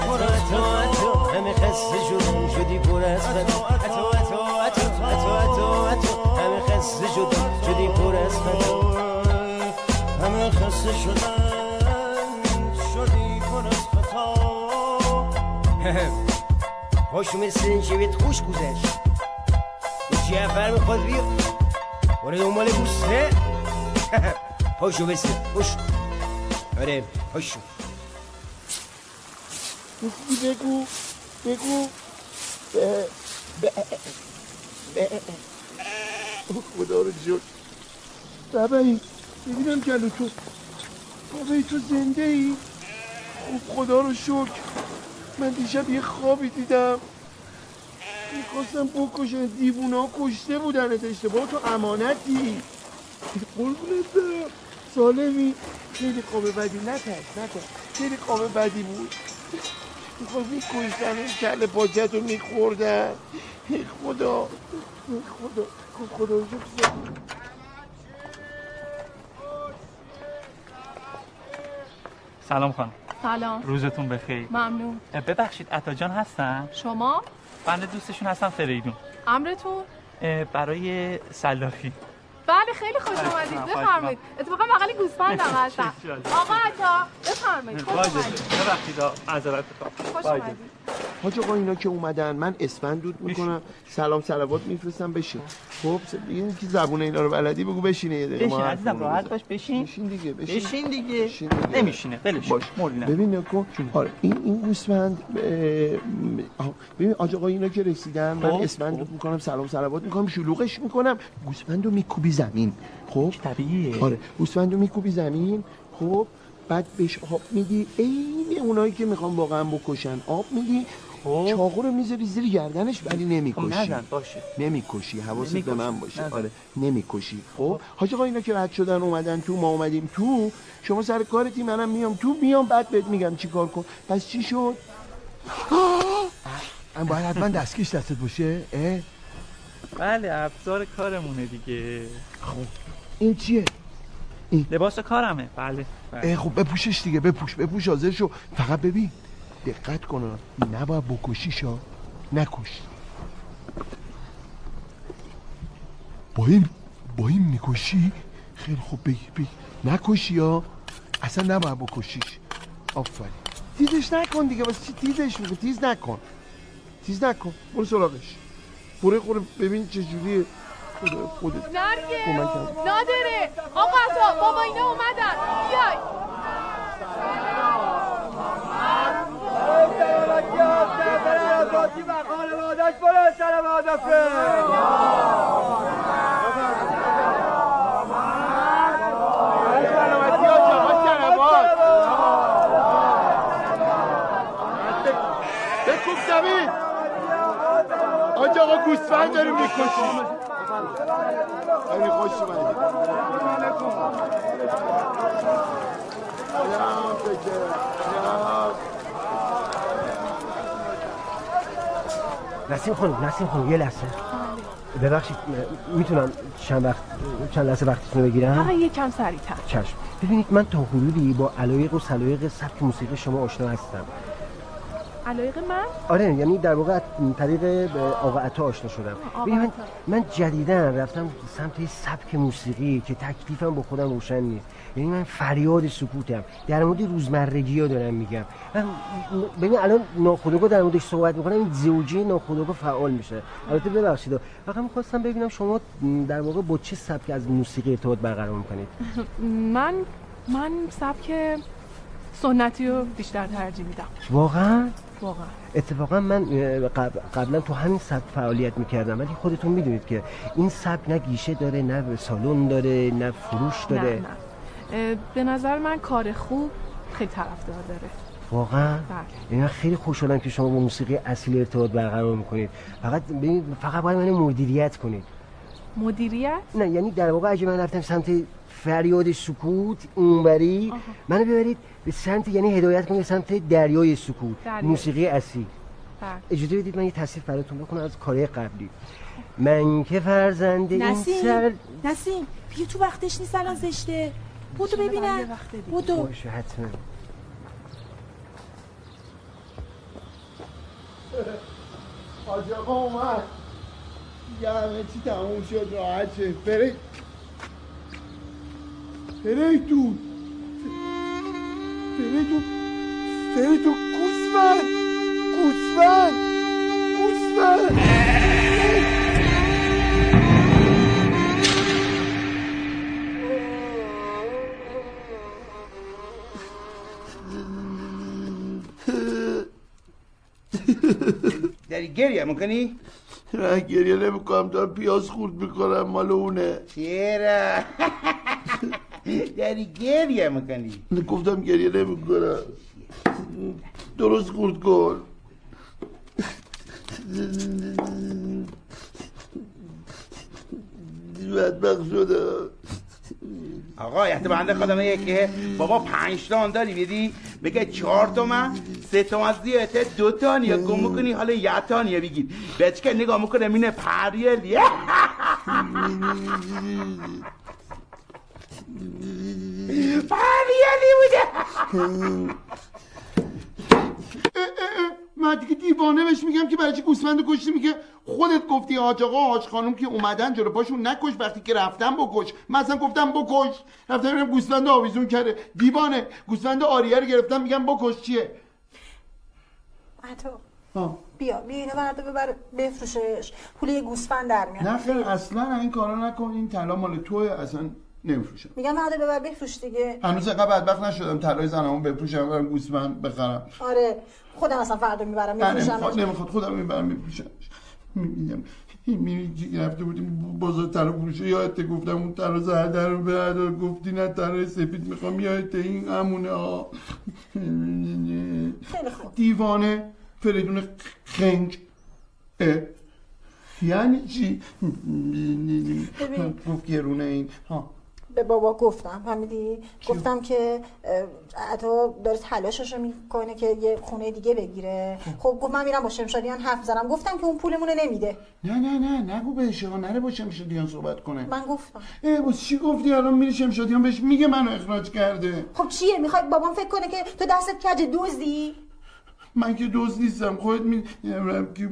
اتو اتو اتو همه خسته شدیم شدی پر از خطا اتو اتو اتو اتو اتو اتو همه خسته شدیم شدی پر از خطا همه خسته شدن شدی پر از خطا هاشو مثل این شبیت خوش گذشت. جعفر می‌خواد بیا برو دنبال گوسته هاشو مثل خوش آره هاشو بگو بگو به به به. خدا رو جد بابایی ببینم جلو تو. بابایی تو زنده ای خوب خدا رو شکر. من دیشب یه خوابی دیدم. می‌خواستم بکشن دیوونا کشته بودن. اشتباه تو امانتی. قربونت برم. سالمی. خیلی خواب بدی. نترس نترس خیلی خواب بدی بود. خب این کشتن این کل پاچت رو میخوردن. خدا. خدا. خب خدا رو شکر. سلام خانم. سلام. روزتون بخیر. ممنون. ببخشید عطا جان هستن؟ شما؟ بنده دوستشون هستم فریدون. امرتون؟ برای سلاخی. بله خیلی خوش خواهش بفرمایید. اتفاقا بغل گوسفندم (laughs) هستم. آقا عطا بفرمایید. خوش آمدید ببخشید معذرت خوش آمدید حاج آقا اینا که اومدن من اسفند دود می‌کنم. سلام صلوات میفرستم بشین. خب این که زبون اینا رو بلدی؟ بگو بشینه یه دقیقه. ما بشین عزیزم راحت. باش بشین. بشین دیگه بشین. بشین دیگه. بشین دیگه. نمیشینه. ولش باش. موری نه. ببین نکن آره این این گوسفند ببین آج آقا اینا که رسیدن من خب، اسفند. دود می‌کنم سلام صلوات می‌کنم شلوغش می‌کنم. گوسفند رو میکوبی زمین. خب؟ طبیعیه؟ آره گوسفند رو میکوبی زمین. خب؟ بعد بهش آب میدی. عین اونایی که می‌خوان واقعا بکشن آب میدی. خب. چاقو رو می‌ذاری زیر گردنش ولی خب نمی‌کشی نزن باشه. نمی‌کشی. حواست به. من باشه. نزن. آره نمی‌کشی. خب حاج آقا اینا که رد شدن اومدن تو ما اومدیم تو. شما سر کارتی منم میام تو. میام بعد بهت میگم چی کار کن. پس چی شد؟ (gasps) آه! باید حتما دستکش دستت باشه. اه؟ بله ابزار کارمونه دیگه. این چیه؟ لباس کارمه. بله, بله. خب بپوشش دیگه. بپوش بپوش حاضر شو. فقط ببین. دقت کن نباید بکشیش ها نکش. با این با این می‌کشی؟ خیلی خوب بگی بگی. نکشی ها. اصلا نباید بکشیش. آفرین. تیزش نکن دیگه. واسه چی تیزش میگه تیز نکن. تیز نکن. برو سراغش. برو خوره ببین چه جوریه. خدا خودت کمکم. نادره آقا عطا بابا اینا اومدن بیای سلامتی آقا سلامات بکوب زمین آج آقا گوسفند داریم می‌کشیم خیلی خوش اومدید سلام فکر نسیم خانم نسیم خانم یه لحظه. ببخشید می‌تونم چند وقت چند لحظه وقتتون رو بگیرم؟ فقط یکم سریعتر. چشم. ببینید من تا حدودی با علایق و سلایق سبک موسیقی شما آشنا هستم. علایق من؟ آره یعنی در واقع طریق به آقا عطا آشنا شدم. ببین من. من جدیدن رفتم سمت سبک موسیقی که تکلیفم با خودم روشن نیست. یعنی من فریاد سکوتم. در مورد روزمرگی ها دارم میگم. من ببین الان ناخودآگاه در موردش صحبت می‌کنم این زوجی ناخودآگاه فعال میشه. البته ببخشید فقط می‌خواستم ببینم شما در واقع با چه سبک از موسیقی ارتباط برقرار می‌کنید؟ من من سبک سنتی رو بیشتر ترجیح میدم. واقعا؟ واقعا. اتفاقا من قبلا تو همین سبک فعالیت می‌کردم ولی خودتون می‌دونید که این سبک نه گیشه داره نه سالن داره نه فروش نه داره. نه. اه، به نظر من کار خوب خیلی طرفدار داره. واقعا؟ بله. یعنی خیلی خوشحالم که شما با موسیقی اصیل ارتباط برقرار می‌کنید. فقط فقط باید من مدیریت کنید. مدیریت؟ نه یعنی در واقع اگه من رفتم سمت فریاد سکوت اونوری. منو ببرید به سمت یعنی هدایت کنید به سمت دریای سکوت دریای. موسیقی اصیل. بله. اجازه بدید من یه تصریف براتون بکنم از کارهای قبلی. من که فرزند این نسیم سر نسیم بیا تو وقتش نیست الان زشته. بودو ببینم. بودو باشه حتما. حاج آقا اومد دیگه همه چی تموم شد راحت شد. برید تو برید تو گوسفند گوسفند گوسفند داری گریه می‌کنی؟ نه گریه نمی‌کنم. دارم پیاز خورد می‌کنم مال اونه. چرا؟ داری گریه می‌کنی؟ گفتم گریه نمی‌کنم. درست خورد کن بدبخت شده آقا یه بنده میگه که بابا پنج تان داری بدی بگه چهار تومن سه تومن زیاده دو تانیه گم می‌کنی حالا یه تانیه بگیر. بچه که نگاه می‌کنه مینه پریلیه پریلی بوده. من دیگه دیوانه بهش میگم که برای چی گوسفند کشتی؟ میگه خودت گفتی حاج آقا حاج خانم که اومدن جلو پاشون نکش وقتی که رفتم بکش. من اصلا گفتم بکش. رفتم ببینم گوسفند آویزون کرده. دیوانه. گوسفند آریه رو گرفتم میگم بکش. چیه؟ عطا. آه. بیا بیا اینو برده ببر بفروشش. پول یه گوسفند در میاد. نه خیر اصلا این کارا نکن. این طلا مال توه اصلا نمیفروشم. میگم برده ببر بفروش دیگه. هنوز اینقدر بدبخت نشدم طلای زنمو بفروشم برم گوسفند بخرم. آره خودم اصلا فردا می‌برم نه میفروشم نمی‌خواد نمی‌خواد خودم می‌برم میفروشم میگم می رفته بودیم بازار طلا فروشی یادت گفتم اون طلا زرد رو بردار گفتی نه طلا سفید می‌خوام یادت این همونه. ها خیلی خوب. دیوانه فریدون خنگ اه. یعنی چی. گفت گرونه این. ها. به بابا گفتم فهمیدی گفتم که عطا داره تلاشش رو می‌کنه که یه خونه دیگه بگیره. خب. گفت من میرم با شمشادیان حرف بزنم گفتم که اون پولمونو نمیده. نه نه نه نگو بهش آقا نره با شمشادیان صحبت کنه. من گفتم. اه باز چی گفتی الان میری شمشادیان بهش میگه منو اخراج کرده؟ خب چیه؟ می‌خوای بابام فکر کنه که تو دستت کج دزدی من که دوست نیستم. خودت می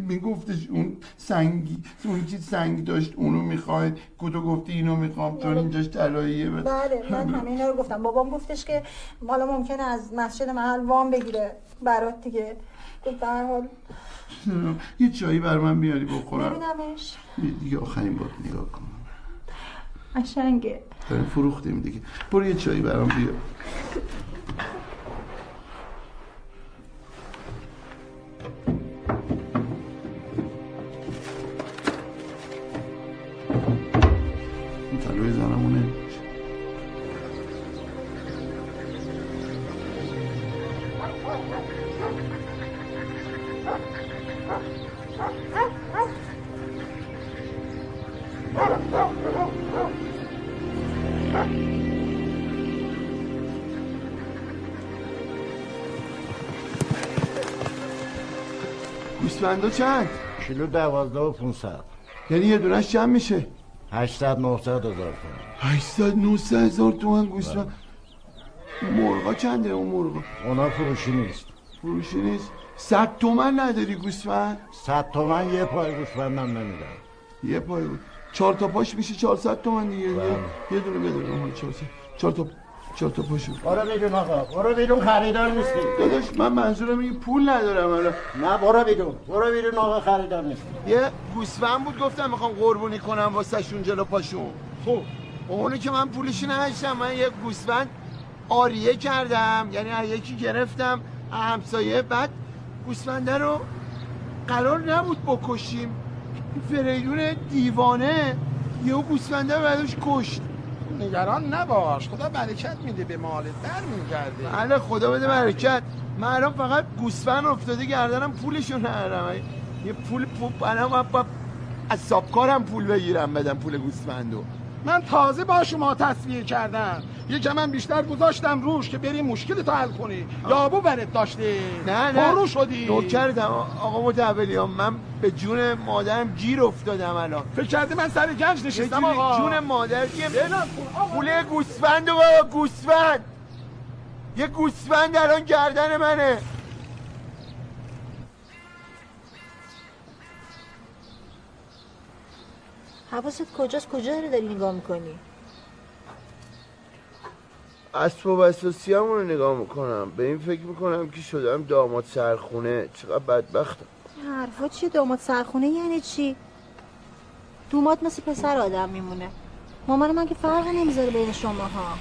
میگفتش اون سنگی اون چیز سنگ داشت اونو می‌خواید کدو گفتی اینو می‌خوام. چون اینجاش طلاییه. بله من همه اینا رو گفتم. بابام گفتش که حالا ممکنه از مسجد محل وام بگیره. برات دیگه. به حال. (laughs) یه چایی بر من بیاری بخورم. ببینمش. دیگه آخرین بار نگاه کن. قشنگه. داریم فروختیم دیگه. برو یه چایی برام بیار. گوسفندا چند؟ کیلو دوازده و 500 یعنی یه دونش چند میشه؟ 800 900 هزار تومان. 800 900 هزار تومن گوسفند اون مرغا چنده اون مرغا؟ اونا فروشی نیست. فروشی نیست. 100 تومن نداری گوسفند؟ 100 تومن یه پای گوسفندم نمیدم. یه پای بود چهار تا پاش میشه 400 تومن دیگه. یه- یه دونه 400 چهار تا چهار تا پاشو. برو بیرون آقا برو بیرون خریدار نیستی. داداش من منظورم این پول ندارم الان نه برو بیرون برو بیرون آقا خریدار نیستی. یه گوسفند بود گفتم می‌خوام قربونی کنم واسه شون جلو پاشون. خب اونو که من پولشی نداشتم من یه گوسفند آریه کردم یعنی یکی گرفتم همسایه. بعد گوسفنده رو قرار نبود بکشیم. فریدون دیوانه یهو گوسفنده رو برداشت کشت. نگران نباش. خدا برکت میده به مالت. برمیگرده بله خدا بده برکت. من الان فقط گوسفند افتاده گردنم پولشو ندارم. یه پول پول الان از سابکارم پول بگیرم بدم پول گوسفندو. من تازه با شما تصویه کردم. یکم من بیشتر گذاشتم روش که بری مشکل تو حل کنی. یابو برت داشته نه نه. شدی. نوکرتم آقا متولی من به جون مادرم گیر افتادم الان. فکر کردی من سر گنج به نشستم آقا؟ جون مادر که بلم کن، آقا. پول گوسفند و بابا گوسفند. یه گوسفند الان گردن منه. حواست کجاست؟ کجا رو داری نگاه می‌کنی؟ اسب و اساسیام رو نگاه می‌کنم. به این فکر می‌کنم که شدم داماد سرخونه. چقدر بدبختم حرفا چیه؟ داماد سرخونه یعنی چی؟ دومات مثل پسر آدم میمونه. مامان من که فرق نمی‌ذاره بین شما ها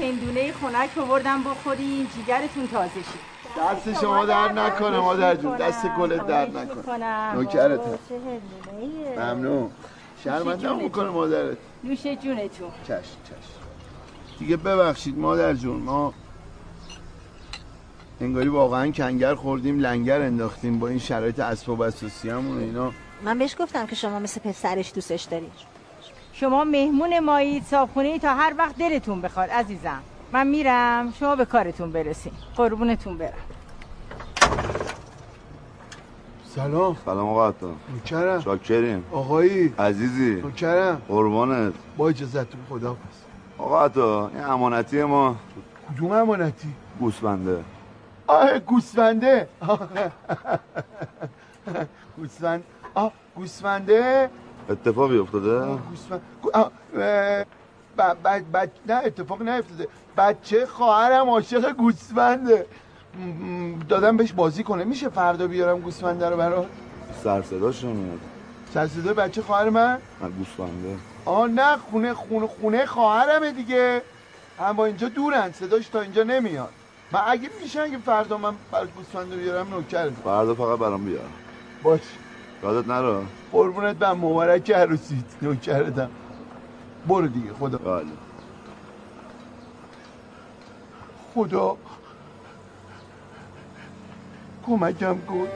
هندونه خنک آوردم بخورین جیگرتون تازه شد دست شما در نکنه مادر جون. دست گلت در نکنه. نوکرت. ممنون. شرمت جونتون. می‌کنه مادرت. نوش جونتون. چشم چشم دیگه ببخشید مادر جون ما انگاری واقعا کنگر خوردیم لنگر انداختیم با این شرایط اسب و بساسیامون و اینا. من بهش گفتم که شما مثل پسرش دوستش داری. شما مهمون مایید صابخونه تا هر وقت دلتون بخواد عزیزم. من میرم شما به کارتون برسین. قربونتون برم. سلام. سلام آقا عطا. نوکرم. شاکریم. آقایی. عزیزی. نوکرم. قربانت. با اجازتون خدا پس آقا عطا این امانتی ما. کدوم امانتی؟ گوسفنده. آه گوسفنده. (laughs) گوسفند. آه گوسفنده. اتفاقی افتاده؟ گوسفند. گو- آه، اه، ب- ب- ب- نه اتفاق نیفتاده. بچه خواهرم عاشق گوسفنده. دادم بهش بازی کنه. میشه فردا بیارم گوسفنده رو برات؟ سر صداش نمیاد. سر صدای بچه خواهر من؟ گوسفنده. آه نه خونه خونه خونه خواهرمه دیگه. اما اینجا دورن. صداش تا اینجا نمیاد. من اگه میشه اگه فردا من برات گوسفنده بیارم نوکرت فردا فقط برام بیار باش. یادت نرو. قربونت من مبارک عروسیت نوکرتم برو دیگه خدا. بله. خدا. کمکم کن.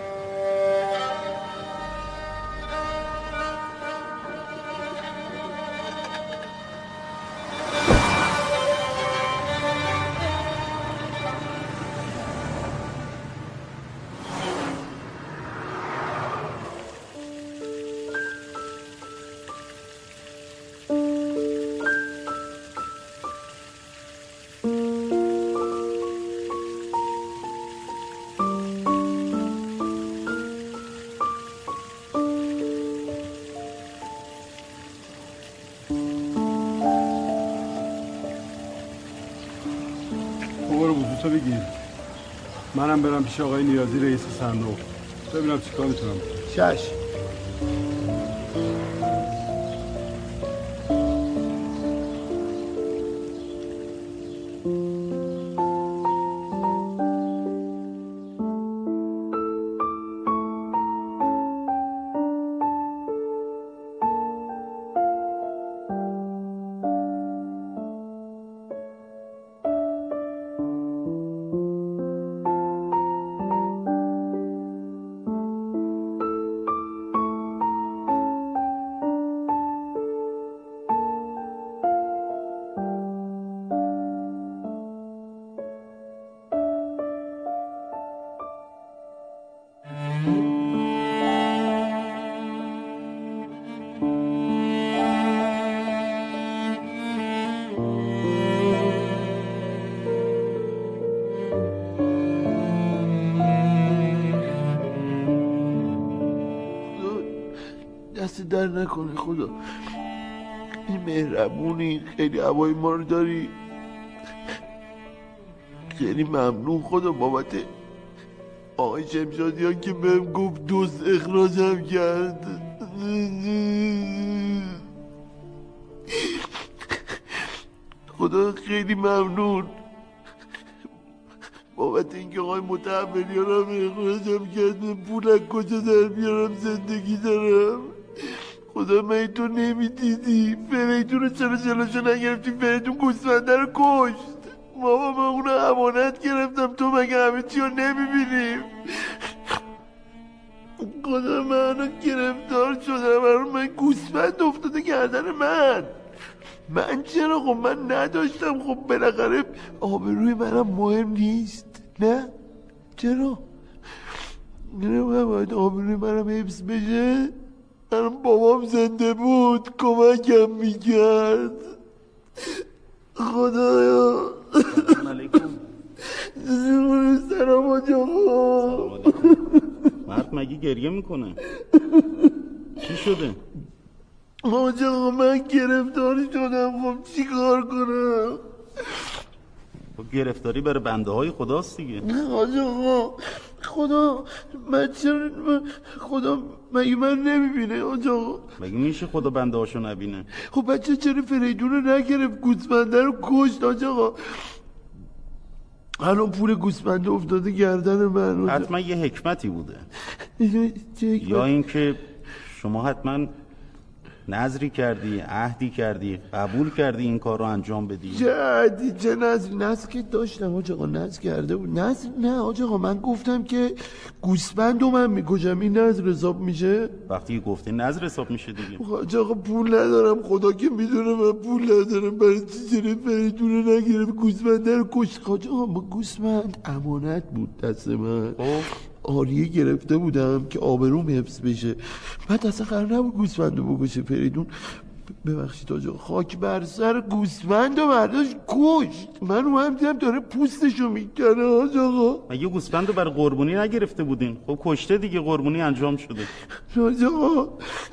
برم پیش آقای نیازی رئیس صندوق. ببینم چیکار می‌تونم چش در نکنه خدا؟ این مهربونی خیلی هوای ما رو داری. خیلی ممنون خدا بابت آقای شمشادیان که بهم گفت دوست اخراجم کرد. خدا خیلی ممنون. بابت اینکه آقای متحولیان هم اخراجم کرد پول از کجا در بیارم؟ زندگی دارم. خدا من تو نمی‌دیدی. فریدون رو چرا جلوشو نگرفتی؟ فریدون گوسفنده رو کشت. بابا من اونو امانت گرفتم. تو مگه همه چی رو نمی‌بینیم خدا من گرفتار شدم برای من گوسفند افتاده گردن من. من چرا؟ خب من نداشتم. خب بالاخره آبروی منم مهم نیست. نه؟ چرا؟ نه باید آبروی منم حفظ بشه؟ بابام زنده بود. کمکم می‌کرد. خدایا. سلام آج آقا مرد مگه گریه می‌کنه؟ چی شده؟ آج آقا من گرفتار شدم. خب چی کار کنم؟ خب گرفتاری برای بنده های خداست دیگه. نه آج آقا. خدا من خدا مگه من نمی‌بینه؟ آج آقا. مگه میشه خدا بنده هاشو نبینه؟ خب بچه چرا فریدون رو نگرفت؟ گوسفنده رو کشت آج آقا. الان پول گوسفنده افتاده گردن من حتما یه حکمتی بوده؟ یا اینکه شما حتما نظری کردی عهدی کردی قبول کردی این کار رو انجام بدی؟ چه عدی چه نظر نظر که داشتم آج آقا نظر کرده بود. نظر نه آج آقا من گفتم که گوسفند رو من می‌کشم. این نظر حساب میشه؟ وقتی گفتی نظر حساب میشه دیگه. آج آقا پول ندارم. خدا که می‌دونه من پول ندارم. برای چی چرا فریدون رو نگرفت گوسفنده رو کشت. آج آقا ما گوسفند امانت بود دست من. آریه گرفته بودم که آبروم حفظ بشه. بعد اصلا قرار نبود گوسفند رو بکشه فریدون. ببخشید آجا خاک بر سر گوسفند و برداشت کشت. من اومدم دیدم داره پوستشو می‌کنه آج آقا مگه گوسفند رو برای قربونی نگرفته بودین؟ خب کشته دیگه قربونی انجام شده. آج آقا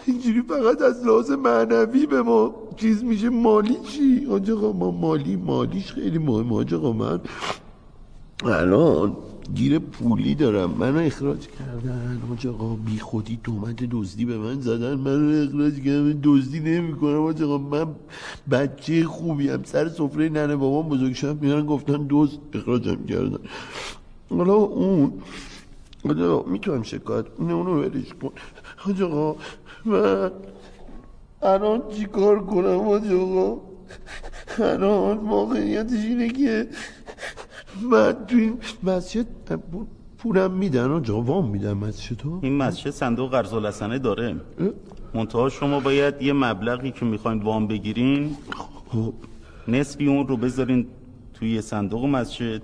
اینجوری فقط از لحاظ معنوی به ما چیز میشه. مالی چی؟ آج آقا ما مالی مالیش خیلی مهم آج آقا من الان گیر پولی دارم. منو اخراج کردن. آج آقا بی خودی تومت دزدی به من زدن. منو اخراج کردن. دزدی نمی کنم. آج آقا من بچه خوبی هم سر سفره ننه بابام بزرگ شدم میارن گفتن دزد اخراجم کردن. حالا اون آج آقا می‌تونم شکایت اون اونو ولش کن. آج آقا من الان چی کار کنم؟ آج آقا الان واقعیتش اینه که من تو این مسجد پولم میدن و جوام میدن مسجد ها. این مسجد صندوق قرض الحسنه داره. منتها شما باید یه مبلغی که می‌خواین وام بگیرین خب. نصفی اون رو بذارین توی صندوق مسجد.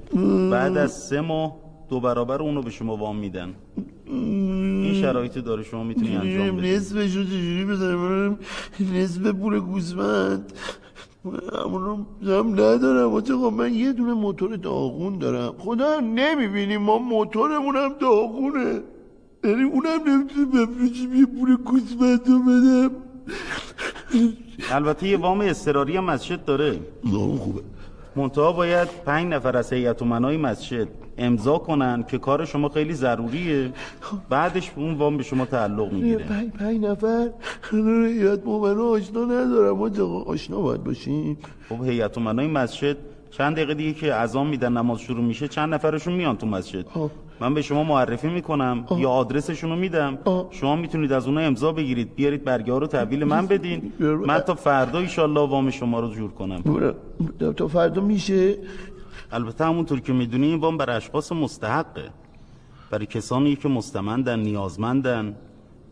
بعد از سه ماه دو برابر اونو به شما وام میدن. این شرایط داره شما می‌تونی انجام بدی نصفش رو چجوری بزنم نصف پول گوزمند. همون هم ندارم. آقا من یه دونه موتور داغون دارم. خدا نمی‌بینی ما موتورمون هم داغونه. یعنی اونم نمی‌تونه بفروشیم یه پول گوزمند رو بدم البته یه وام اضطراری هم مسجد داره. نه خوبه. منتها باید پنج نفر از هیئت منای مسجد امضا کنن که کار شما خیلی ضروریه. بعدش اون وام به شما تعلق می‌گیره. پنج پنج نفر هیئت مومنه آشنا ندارم. آقا آشنا باید باشیم. خب هیئت منای مسجد چند دقیقه دیگه که اذان میدن نماز شروع میشه چند نفرشون میان تو مسجد. من به شما معرفی می‌کنم. یا آدرسشون رو میدم شما می‌تونید از اونها امضا بگیرید. بیارید برگه ها رو تحویل من بدین. من تا فردا ایشالله وام شما رو جور کنم. تا فردا میشه. البته همونطور که می‌دونی این وام برای اشخاص مستحقه. برای کسانی که مستمندن نیازمندن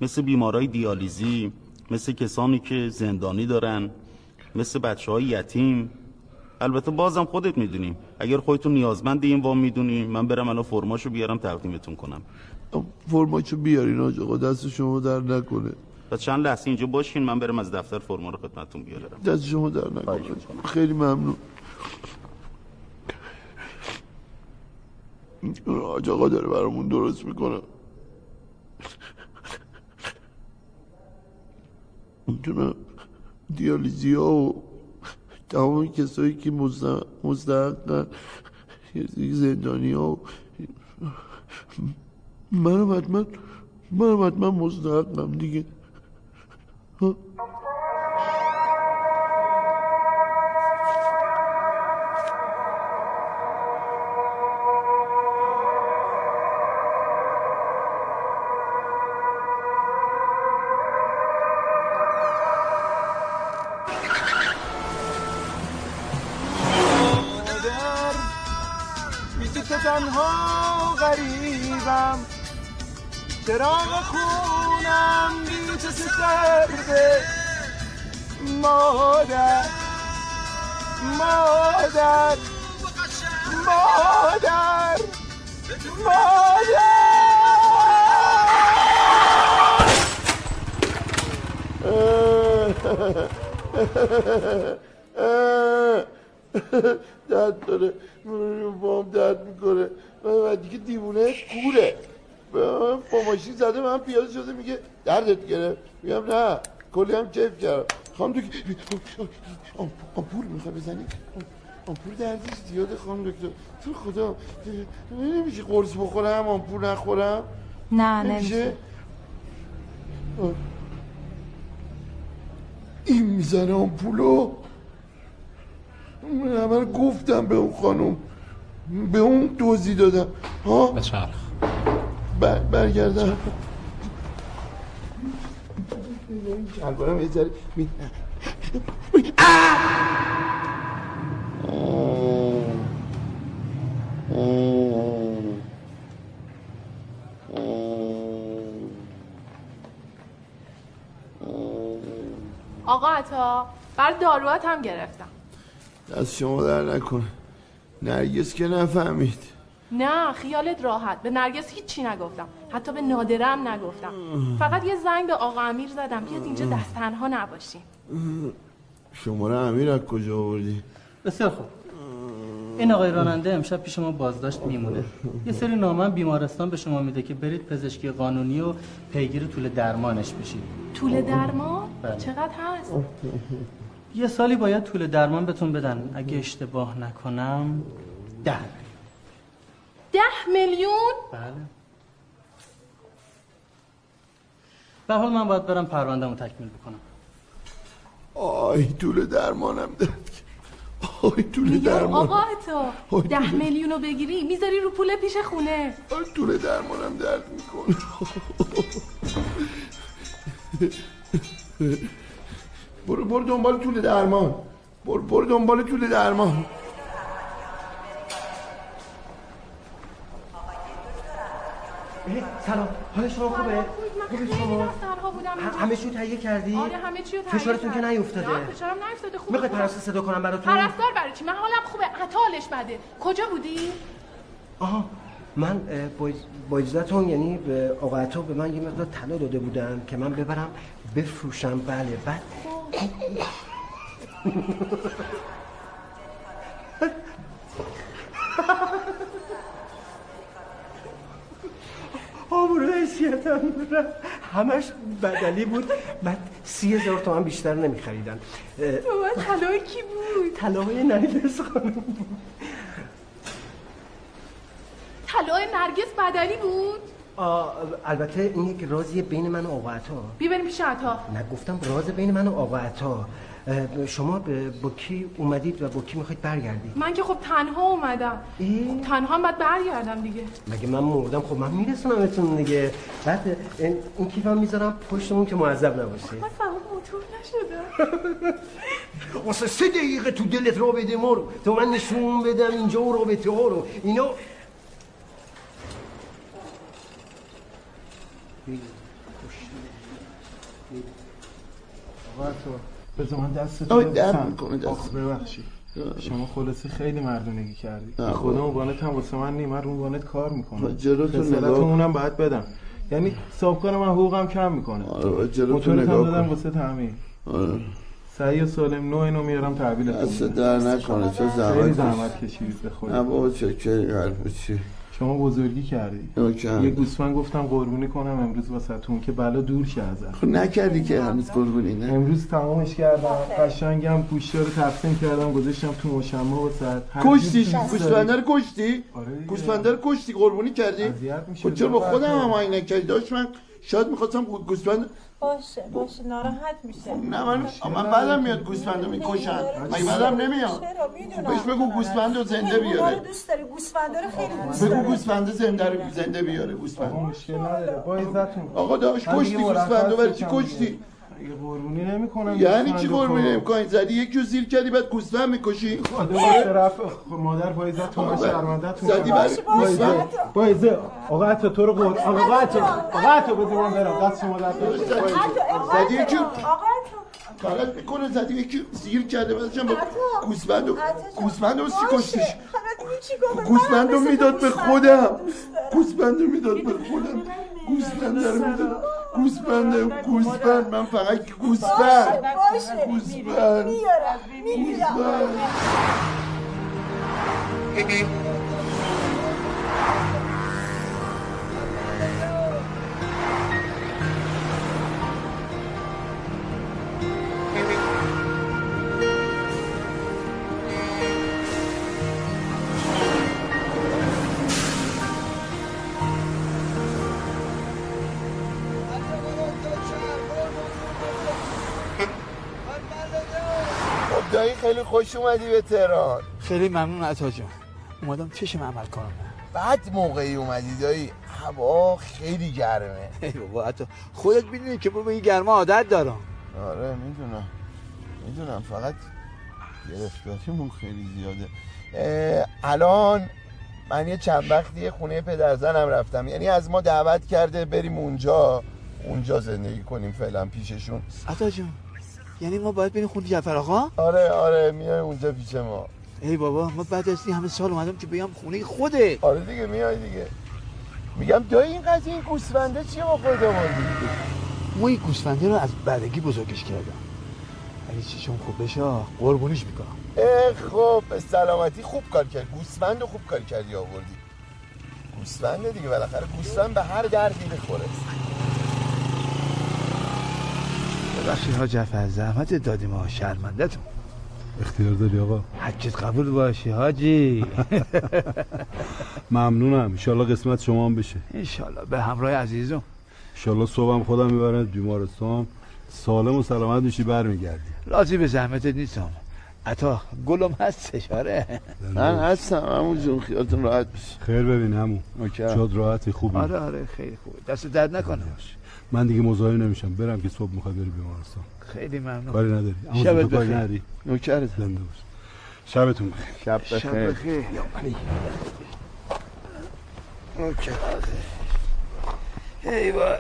مثل بیمارای دیالیزی مثل کسانی که زندانی دارن مثل بچه های یتیم. البته بازم خودت می‌دونی اگر خودتون نیازمند این وام می‌دونی من برم الان فرماشو بیارم تقدیمتون کنم. فرماشو بیارین آقا دست شما در نکنه. و چند لحظه اینجا باشین من برم از دفتر فرما رو خدمتتون بیارم. دست شما در نکنه. خیلی ممنون. آج آقا داره برامون درست می‌کنه. می‌تونه دیالیزی ها و تمام کسایی که مستحقن زندانی ها و منم حتما منم حتما مستحقم دیگه. تنها خانم دکتر آمپول می‌خوای بزنی؟ آمپول دردش زیاده خانم دکتر. تو خدا نمیشه قرص بخورم آمپول نخورم؟ نه نمیشه؟ این می‌زنه آمپولو؟ من همه گفتم به اون خانم. به اون دوزی دادم. ها؟ بچرخ. بر برگردم. این شلوارم یه ذره می آقا عطا بر داروات هم گرفتم. دست شما در نکن. نرگس که نفهمید. نه خیالت راحت. به نرگس هیچی نگفتم. حتی به نادرم نگفتم. فقط یه زنگ به آقا امیر زدم. بیاد اینجا دست تنها نباشیم. شماره امیر از کجا آوردی؟ بسیار خوب. این آقای راننده امشب پیش ما بازداشت میمونه. یه سری نامه بیمارستان به شما میده که برید پزشکی قانونی و پیگیر طول درمانش بشید. طول درمان؟ بله. چقدر هست؟ یه سالی باید طول درمان بهتون بدن. اگه اشتباه نکنم ده. ده میلیون؟ بله. به حال من باید برم پروندهمو تکمیل بکنم. آی طول درمانم درد کرد. آی طول درمان. آقا عطا ده میلیون رو بگیری می‌ذاری رو پول پیش خونه. آی طول درمانم درد می‌کنه. برو برو دنبال طول درمان. برو برو دنبال طول درمان. سلام حال شما خوبه؟ خیلی شما؟ همه چیو تهیه کردی؟ آره همه چی رو تهیه فشارتون که کردم. نیفتاده؟ نه فشارم نیفتاده خوبه می‌خوای خوبه. پرستار صدا کنم براتون؟ پرستار برای چی من حالم خوبه عطالش بده کجا بودی آها من با- اجازهتون یعنی به آقا به من یه مقدار طلا داده بودن که من ببرم بفروشم بله بعد (laughs) آبرو حیثیتم رفت. همش بدلی بود. بعد سی هزار تومن بیشتر نمی خریدن تو من طلای کی بود؟ طلاهای نرگس خانم بود. طلای نرگس بدلی بود؟ آه، البته این یک رازیه بین من و آقا عطا. بیا بریم پیش عطا. نگفتم راز بین من و آقا عطا. شما به- با کی اومدید و با کی می‌خواید برگردید. من که خب تنها اومدم. خب تنها هم باید برگردم دیگه. مگه من مردم؟ خب من میرسونمتون دیگه. بعد این, کیفم می‌ذارم پشتمون که معذب نباشه من فهم موتور نشدم (laughs) واسه سه دقیقه تو دلت رابطه ما رو تو من نشون بدم اینجا و رابطه ها رو. اینا آقا تو. بذار من دست آی، درد می‌کنه دست. آخ ببخشید شما خلاصه خیلی مردونگی کردی خدا. موانت هم واسه من نیم من رو موانت کار می‌کنم خب، جلوتو نگاه کن. اونم باید بدم یعنی صاحبکار من حقوقم کم می‌کنه آره، جلوتو موتورت هم نگاه دادم. واسه تعمیر آره. سعی و سالم نو اینو میارم تحویل دست در نکنه چه زحمت کشید. به خدا نه بابا چکری حرف چی شما بزرگی کردی. یه گوسفند گفتم قربونی کنم امروز واسهتون که بلا دور شه ازت خب نکردی که هنوز قربونی نه؟ امروز تمامش کردم. قشنگم گوشتا رو تقسیم کردم گذاشتم تو مشما واسه کشتی؟ گوسفنده رو کشتی؟ آره دیگه. گوسفنده رو کشتی قربونی کردی. خب چرا با خودم هم نکردی؟ داشت من شاید می‌خواستم گوسفند باشه باشه ناراحت میشه. نه من من بعدم میاد گوسفند رو می‌کشن. مگه بعدم نمیاد؟ بهش بگو گوسفند رو زنده بیاره. دوست داری. گوسفند رو خیلی دوست داره بگو گوسفند زنده رو زنده بیاره گوسفند. مشکل نداره. با آقا داشت من کشتی دیگه گوسفند رو برای چی کشتی؟ قربونی نمی‌کنم یعنی چی قربونی نمی‌کنی؟ زدی یکی رو زیر کردی بعد گوسفند می‌کشی؟ خدا رفع خب مادر با عزتون من شرمنده‌تون زدی برای با عزت گوسفند عزت آقا عطا تو رو قربون آقا عطا آقا عطا بذار من برم. دست شما درد زدی یکی رو غلط می‌کنه زدی یکی زیر کرده بعدش هم با گوسفند رو گوسفند رو چی کشتیش گوسفند رو می‌داد به خودم گوسفند رو می‌داد به خودم گوسفند رو می‌داد گوسفند گوسفند من فقط گوسفند باشه گوسفند دایی خیلی خوش اومدی به تهران. خیلی ممنون عطا جان. اومدم چشم عمل کنم. بعد موقعی اومدی دایی هوا خیلی گرمه. ای بابا حتی خودت می‌دونی که به این گرما عادت دارم. آره می‌دونم. می‌دونم فقط گرفتاریمون خیلی زیاده. الان من یه چند وقتی خونه پدرزنم رفتم. یعنی از ما دعوت کرده بریم اونجا. اونجا زندگی کنیم فعلا پیششون. عطا جان یعنی ما باید بریم خونه جعفر آقا؟ آره آره میای اونجا پیش ما. ای بابا ما بعد از این همه سال اومدم که بیام خونه خوده. آره دیگه میای دیگه. میگم دایی این قضیه این گوسفنده چیه با خود آوردی ما این گوسفنده رو از بعدگی بزرگش کردم. اگه چیشون خوب بشه قربونیش می‌کنم. اه خب به سلامتی خوب کار کرد. گوسفند رو خوب کار کردی آوردی. گوسفنده دیگه بالاخره گوسفند به هر دردی می‌خوره. ببخشید ها جعفر زحمت دادیم ها شرمندتون اختیار داری آقا؟ حجت قبول باشه حاجی. (laughs) ممنونم. انشالله قسمت شما هم بشه. انشالله به همراه عزیزم. انشالله صبحم خودم می‌برن بیمارستان. سالم و سلامت میشی برمیگردی. راضی به زحمتت نیستم عطا گلم هستش آره. من هستم همون جون خیالتون راحت بشه خیر ببین همون. جاد راحتی خوبی. آره آره خیلی خوبه دست درد نکنه. من دیگه مزاحم نمیشم. برم که صبح می‌خواد بری بیمارستان. خیلی ممنون. کاری نداری. اما شبت بخیر. نداری نوکرت زنده باش. شبتون بخیر. شب شب بخیر. بخیر یا علی. ای وای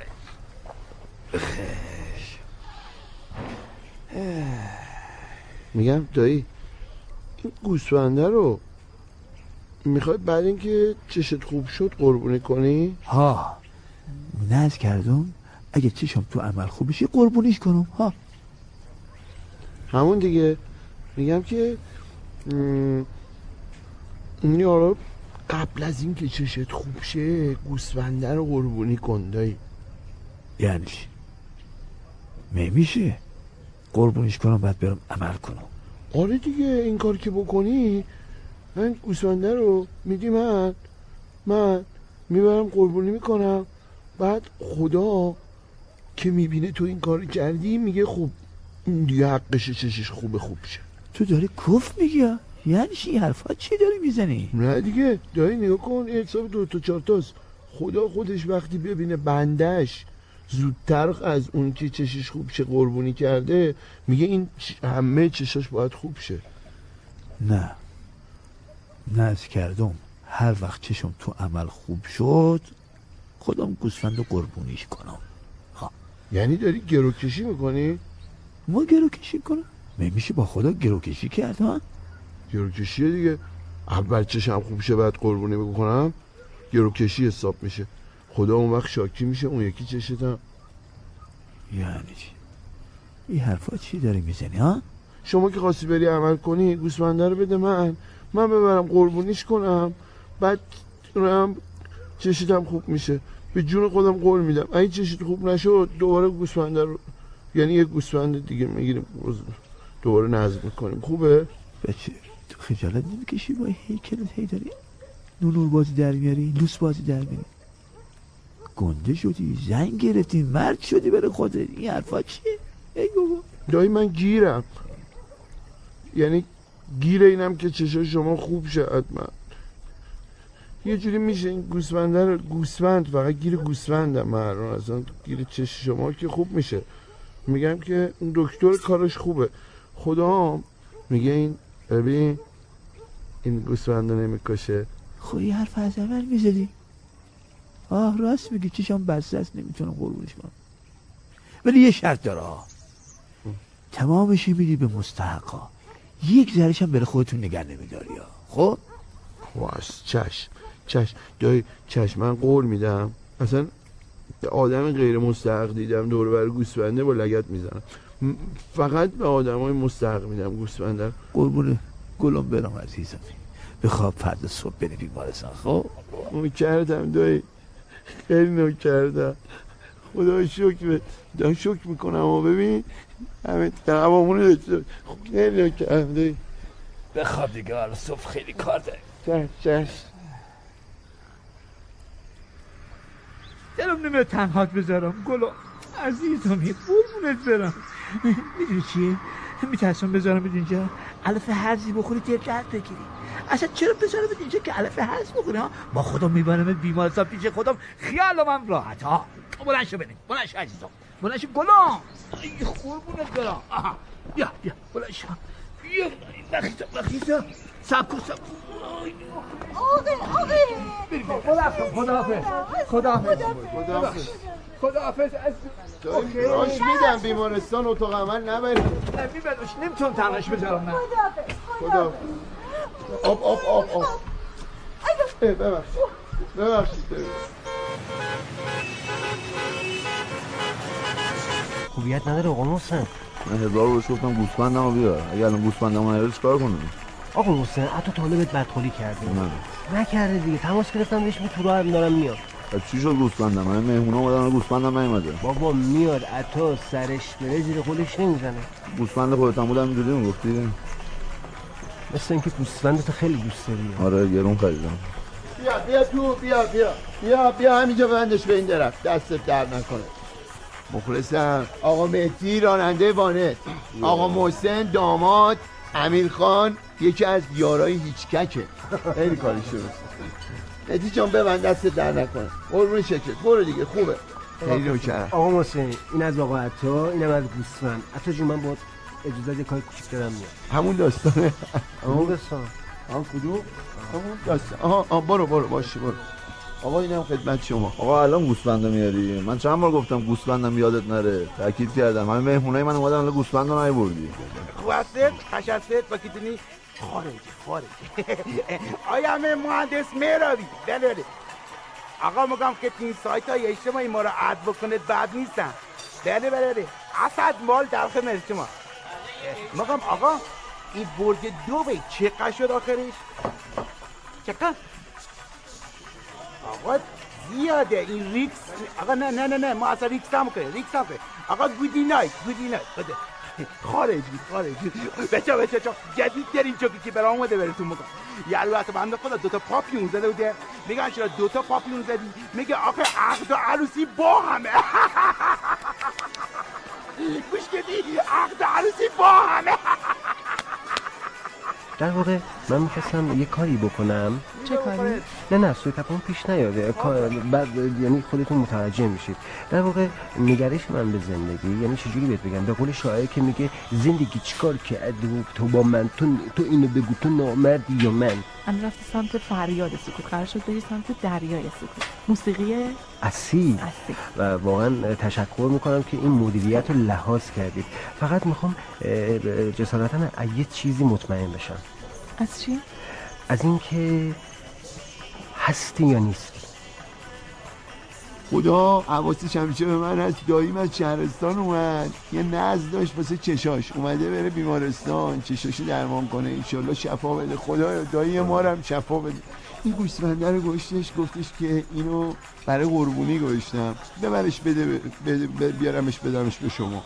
میگم دایی این گوسفنده رو می‌خوای بعد اینکه چشت خوب شد قربونی کنی؟ ها نز کردم. اگه چشم تو عمل خوب بشه قربونیش کنم ها. همون دیگه. میگم که م، این یارو قبل از این که چشت خوب شه گوسفنده رو قربونی کن دایی. یعنی چی؟ نمیشه قربونیش کنم بعد برم عمل کنم. آره دیگه این کار که بکنی من گوسفنده رو میدی من من می‌برم قربونی می‌کنم. بعد خدا که می‌بینه تو این کار کردی میگه این دیگه حقش چشش خوبه خوب شه. تو داری کف میگی؟ یعنی چی؟ حرفا چی داری می‌زنی؟ نه دیگه دایی نگاه کن این حساب دو تا چهار تاست. خدا خودش وقتی ببینه بندش زودتر از اون که چشش خوب شه قربونی کرده میگه این همه چشاش باید خوب شه. نه. نز کردم. هر وقت چشم تو عمل خوب شد خودم گوسفند رو قربونیش کنم. یعنی داری گروکشی می‌کنی؟ ما گروکشی کنم؟ نمیشه با خدا گروکشی کرد ها؟ گروکشیه دیگه. اول چشم خوب شه بعد قربونی بکنم. گروکشی حساب میشه. خدا اون وقت شاکی میشه اون یکی چشتم یعنی چی؟ این حرفا چی داری می‌زنی ها؟ شما که خواستی بری عمل کنی گوسفنده رو بده من. من ببرم قربونیش کنم. بعد هم چشیدم خوب میشه. به جون خودم قول میدم. اگه چشید خوب نشد دوباره گوسفنده رو یعنی یه گوسفند دیگه می‌گیریم. دوباره نظم می‌کنیم. خوبه؟ بچه. تو خجالت نمی‌کشی با هیکلت هی داری نونور بازی در میاری لوس بازی در میاری. گنده شدی زنگ گرفتی مرد شدی برای خودت. این حرفا چیه؟ ای بابا. دایی من گیرم. یعنی گیر اینم که چشای شما خوب شه حتما. یه جوری میشه این گوسفنده رو گوسفند فقط گیر گوسفندم. من الان اصلا گیر چش شما که خوب میشه. میگم که اون دکتر کارش خوبه. خدا میگه این ببین این گوسفنده نمی‌کشه. خب این حرف از اول می‌زدی. آه راست میگی چشم بسته است نمی‌تونم قربونش کنم. ولی یه شرط داره ها. تمامشی میدی به مستحقا. یک ذرهش هم برای خودتون نگه نمیداری خب؟ واس چشم. چشم. دایی چشم من قول میدم. اصلا آدم غیر مستحق دیدم دور بر گوسفنده با لگت می‌زنم. فقط به آدم های مستحق میدم گوسفنده رو. قربون گلم برم عزیزم. بخواب فردا صبح بری بیمارستان. خب؟ کردم دایی خیلی نوک کردم. خدا شکر دارم شکر می‌کنم. و ببین همه قوامون داشته خیلی نوک کردم دایی بخواب دیگه حالا صبح خیلی کار داری چشم چشم دلم نمیاد تنهات بذارم گلم. عزیزمی قربونت برم. می‌دونی چیه؟ میترسم بذارم اینجا علف هرزی بخوری دل درد بگیری. اصلا چرا بذارم اینجا که علفه هست بکنه ها؟ با خودم می‌برم بیمارستان پیش خودم. خیالم هم راحت ها؟ بلند شو بریم. بلند شو عزیزم. بلند شو. گلام. ای قربونت برم. آها. بیا بیا. بلند شو. بیا. بخیزم بخیزم سب کن سب کن. آی. آقا. آقا خداحافظ. خداحافظ. خداحافظ داریم راش میدم بیمارستان اتاق عمل نبریم. میبردش نمی‌تونم تنهاش بذارم من خدا آب آب آب آب. ببخشید. ببخشید. خوبیت نداره آقا محسن. من هزار رو گفتم رو بیار. اگه الان گوسفندم رو نیاره چیکار کنم آقا محسن حتی طالبت بدخولی کرده. نه. نکرده دیگه. تماس گرفتم بهش تو راه هم دارم میاد پس چی شد گوسفندم من مهمونا اومدن گوسفندم نیومده بابا میاد عطا سرش بره زیر خودش نمی‌زنه. گوسفند خودت هم بودم اینجوری می‌گفتی؟ مثل اینکه گوسفندتو خیلی دوست داری. آره گرون خریدم. بیا بیا تو بیا بیا. بیا بیا همینجا بندش به این درخت. دستت در نکنه. مخلصم. آقا مهدی راننده وانت. آقا محسن داماد امیر خان یکی از یارای هیچککه. خیلی کارش درسته مهدی جان ببند دستت در نکنه قربون شکل. برو دیگه خوبه. خیلی نوکرم آقا محسن این از آقا عطا این هم از گوسفند. عطا جون من با اجازه یه کار کوچیک دارم میاد همون داستانه. همون داستان آن کدوم؟ همون داستان. آها آها برو برو باشه برو. آقا اینم خدمت شما. آقا الان گوسفند میاری؟ من چند بار گفتم گوسفندم یادت نره. تاکید کردم. همه مهمونای من اومدن الان گوسفند رو نیوردی خوش هستید با خارج خارج (laughs) آیا همه مهندس مهراوی بله بله. آقا میگم که این سایت های اجتماعی ما رو عد بکنید بعد نیستن. بله بله بله. اسد مال در خدمت شما. میگم آقا این برج دو به چقدر شد آخرش؟ چقدر؟ آقا زیاده. این ریکس آقا نه نه نه نه. ما اصلا ریکس هم کنه ریکس هم کنه آقا گودی نایت گودی نایت بده. خارجی خارجی بچه بچه چا جدید داریم چوکی که برام اومده براتون یه البته بنده خدا دوتا پاپیون زده بوده. میگن چرا دوتا پاپیون زدی؟ میگه آخه عقد و عروسی با همه. (laughs) گوش کردی؟ عقد و عروسی با همه. در واقع من می‌خواستم یه کاری بکنم. چه کاری؟ نه نه سوی تپان پیش نیاده بعد یعنی خودتون متوجه میشید. در واقع نگرش من به زندگی یعنی چجوری بهت بگم؟ به قول شاعر که میگه زندگی چیکار کردی تو با من تو, تو اینو بگو تو نامردی یا من؟ الان رفتی سمت فریاد سکوت. قرار شد بری سمت دریای سکوت. موسیقی اصیل. اصیل. و واقعا تشکر می‌کنم که این مدیریت رو لحاظ کردید. فقط می‌خوام جسارتا یه چیزی مطمئن بشم. از چی؟ از اینکه هستی یا نیستی؟ خدا حواسش همیشه به من هست. داییم از شهرستان اومد. یه نزد داشت واسه چشاش. اومده بره بیمارستان. چشاشو درمان کنه. انشالله شفا بده. خدا دایی ما رو هم شفا بده. این گوسفنده رو گشتش گفتش که اینو برای قربونی گشتم ببرش بده, بده, بیارمش بدمش به شما.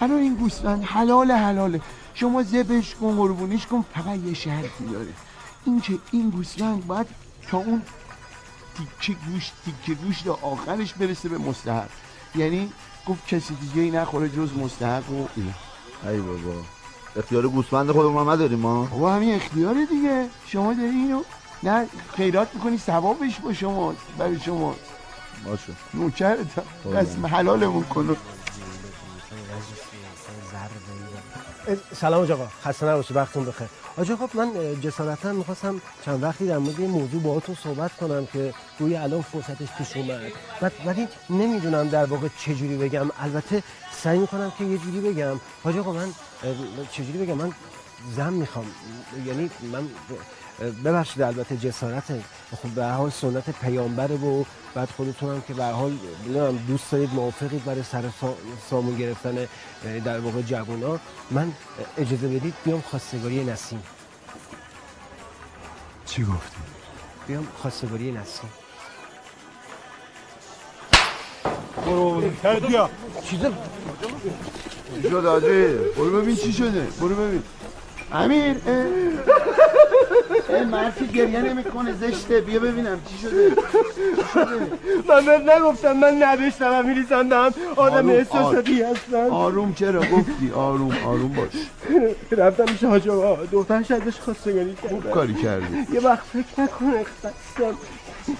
الان این گوسفند حلال حلاله. شما ذبش کن قربونیش کن. فقط یه شرطی داره. این که این گوسفند باید تا اون تیکه گوشت تیکه گوشت آخرش برسه به مستحق. یعنی گفت کسی دیگه ای نخوره جز مستحق و اینا. ای بابا اختیار گوسفند خودمون هم نداریم ما. بابا همین اختیاره دیگه. شما داری اینو نه خیرات می‌کنی ثوابش با شما برای شما. باشه. نوکرت دست حلالمون کنو سلام آقا خسته نباشی وقتتون بخیر. آج آقا من جسارتا می‌خواستم چند وقتی در مورد این موضوع باهاتون صحبت کنم که گویا الان فرصتش پیش اومد. ولی نمی‌دونم در واقع چجوری بگم. البته سعی می‌کنم که یه جوری بگم. آج آقا من چجوری بگم؟ من زن می‌خوام. یعنی من ببخشید البته جسارت خب به حال سنت پیامبره و بعد خودتون هم که به حال نمی‌دونم دوست دارید موافقید برای سر سا- سامون گرفتن در واقع جوونا. من اجازه بدید بیام خواستگاری نسیم. چی گفتی؟ بیام خواستگاری نسیم. برو بیا. چیزا چی شد؟ برو ببین چی شده. برو ببین. امیر مرتی گریه نمی‌کنه زشته. بیا ببینم چی شده. من بهت نگفتم من نوشتم و میریزندم آدم احساساتی هستم آروم چرا؟ گفتی آروم آروم باش. رفتم پیش حاج آقا دخترش ازش خواستگاری کرد خوب کاری کردی. یه وقت فکر نکنه خستم.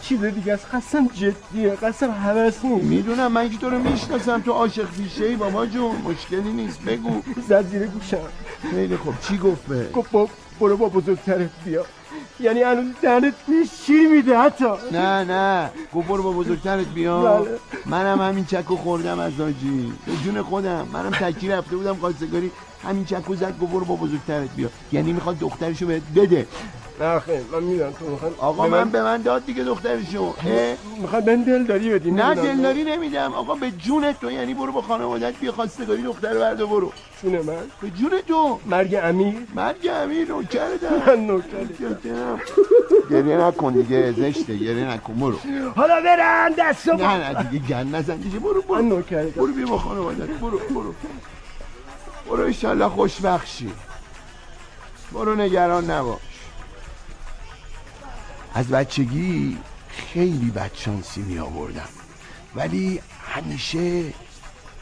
چیز دیگه از خستم جدیه. خستم حوث نیست. می‌دونم من که تو رو می‌شناسم. تو عاشق فیشه ای بابا جون. مشکلی نیست. بگو. زد زیر گوشم. خیلی خوب. چی گفت به گفت برو با بزرگترت بیا. یعنی هنوز دهنت شیر میده حتی. نه نه. گفت برو با بزرگترت بیا بله. منم همین چکو خوردم از آجی. به جون خودم. منم تکی رفته بودم خواستگاری همین چکو زد گفت برو با بزرگترت بیا یعنی می‌خواد دخترشو بهت بده. نه خیلی من می‌دونم تو می‌خواد آقا من به من داد دیگه دخترشو اه؟ می‌خواد من دلداری بدی نه. دلداری نمیدم. آقا به جون تو یعنی برو با خانوادت بیا خواستگاری دختر برده برو. جون من؟ به جون تو. مرگ امیر؟ مرگ امیر نوکرتم (laughs) من نوکرتم گریه نکن دیگه زشته گریه نکن برو. حالا برن دست نه نه دیگه گن نزن دیگه برو برو. من نوکرتم برو بیا با خانوادت برو برو. برو ایشالله خوشبخت شی. برو نگران نباش. از بچگی خیلی بدشانسی می آوردم. ولی همیشه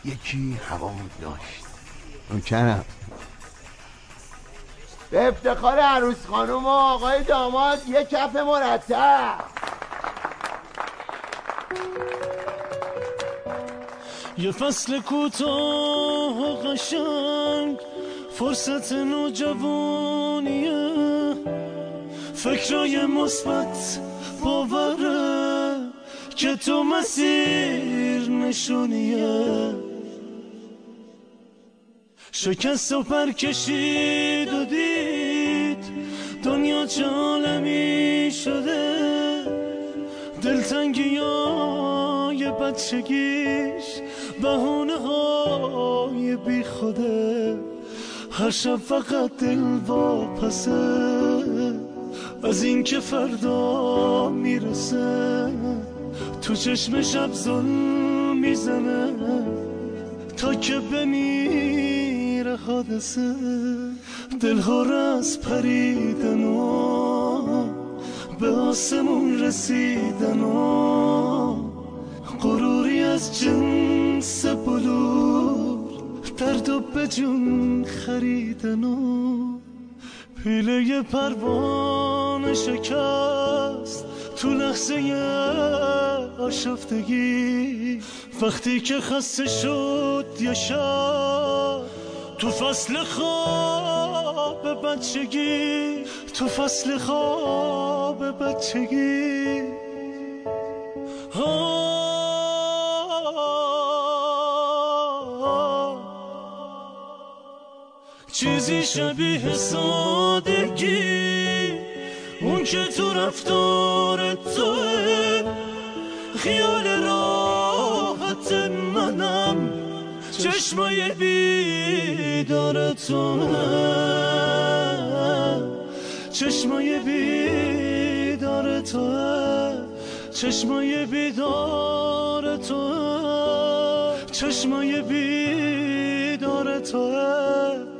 یکی هوامون داشت. نوکرم به افتخار عروس خانم و آقای داماد یه کف مرتب. یه فصل کوتاه و قشنگ فرصت نوجوانیه. فکرای مثبت باوره که تو مسیر نشونیه. شکست و پر کشید و دید دنیا چه عالمی شده. دلتنگی های بچگیش بهونه های بی خوده هر شب فقط دل واپسه. از اینکه فردا می‌رسه تو چشم شب ظلم می‌زنه تا که بمیره حادثه. دلها را از پریدن و به آسمون رسیدن و غروری از جنس بلور درد و به جون خریدن و پیله پروانه شکست تو لحظه آشفتگی. وقتی که خسته شد یه شب تو فصل خواب بچگی. تو فصل خواب بچگی. چیزی شبیه سادگی. اون که تو رفتار توه خیال راحت منم. چشمای بیدار توه چشمای بیدار توه چشمای بیدار توه چشمای بیدار توه